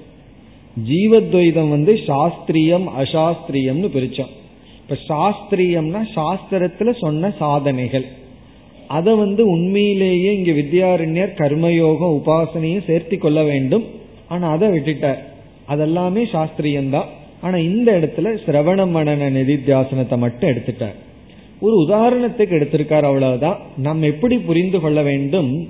S1: ஜீவத்வைதம் வந்து சாஸ்திரியம் அசாஸ்திரியம்னு பிரிச்சோம். இப்ப சாஸ்திரியம்னா சாஸ்திரத்துல சொன்ன சாதனைகள். அதை வந்து உண்மையிலேயே இங்க வித்யாரண்யர் கர்மயோகம் உபாசனையும் சேர்த்தி கொள்ள வேண்டும். ஆனா அதை விட்டுட்டார். அதெல்லாமே சாஸ்திரியம்தான். ஆனா இந்த இடத்துல சிரவண மனன நிதித்தியாசனத்தை மட்டும் எடுத்துட்டார். ஒரு உதாரணத்துக்கு எடுத்திருக்கார் அவ்வளவுதான். நம்ம எப்படி புரிந்து கொள்ள வேண்டும்?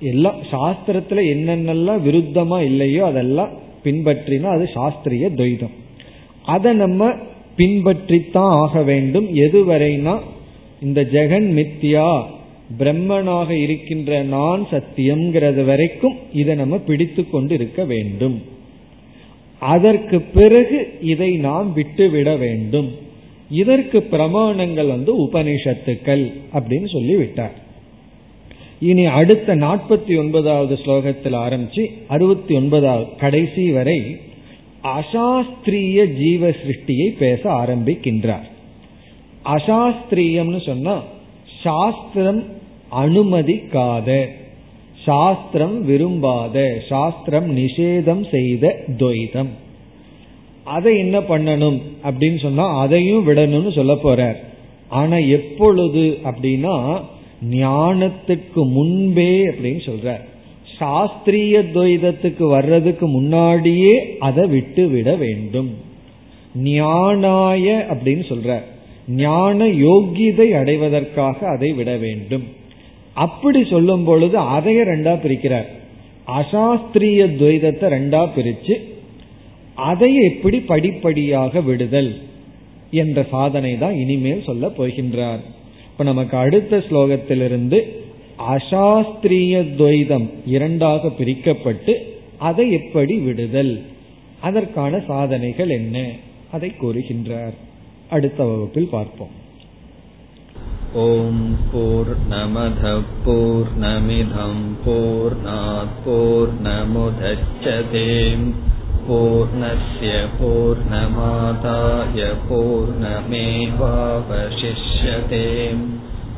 S1: எல்லாம் சாஸ்திரத்துல என்னென்னலாம் விருத்தமா இல்லையோ அதெல்லாம் பின்பற்றினா அது சாஸ்திரிய துவைதம். அதை நம்ம பின்பற்றித்தான் ஆக வேண்டும். எதுவரைனா இந்த ஜெகன் மித்யா பிரம்மனாக இருக்கின்ற நான் சத்தியம்ங்கிறது வரைக்கும் இதை நம்ம பிடித்து கொண்டு இருக்க வேண்டும். அதற்கு பிறகு இதை நாம் விட்டுவிட வேண்டும். இதற்கு பிரமாணங்கள் வந்து உபனிஷத்துக்கள் அப்படின்னு சொல்லி விட்டார் இனி அடுத்த நாற்பத்தி ஒன்பதாவது ஸ்லோகத்தில் ஆரம்பிச்சு அறுபத்தி ஒன்பதாவது கடைசி வரை அசாஸ்திரிய ஜீவ சிருஷ்டியை பேச ஆரம்பிக்கின்றார். அசாஸ்திரியம்னு சொன்னா சாஸ்திரம் அனுமதிக்காத சாஸ்திரம் விரும்பாத சாஸ்திரம் நிஷேதம் செய்த துவைதம். அதை என்ன பண்ணணும் அப்படின்னு சொன்னா அதையும் விடணும்னு சொல்ல போறார். ஆனா எப்பொழுது அப்படின்னா ஞானத்துக்கு முன்பே அப்படின்னு சொல்றார். சாஸ்திரிய துவைதத்துக்கு வர்றதுக்கு முன்னாடியே அதை விட்டு விட வேண்டும். ஞானாய அப்படின்னு சொல்ற ஞான யோகிதை அடைவதற்காக அதை விட வேண்டும். அப்படி சொல்லும் பொழுது அதைய ரெண்டா பிரிக்கிறார் அசாஸ்திரிய துவைதத்தை ரெண்டா பிரிச்சு அதை எப்படி படிப்படியாக விடுதல் என்ற சாதனை தான் இனிமேல் சொல்ல போகின்றார். இப்ப நமக்கு அடுத்த ஸ்லோகத்திலிருந்து அசாஸ்திரிய துவைதம் இரண்டாக பிரிக்கப்பட்டு அதை எப்படி விடுதல்? அதற்கான சாதனைகள் என்ன? அதை கூறுகின்றார். அடுத்த வகுப்பில் பார்ப்போம்.
S2: ஓம் போர் நமத போர் நமிதம் போர் போர் நமுதச்சதேம் பூர்ணய பூர்ணமாதாய பூர்ணமேவாவசிஷ்யதேம்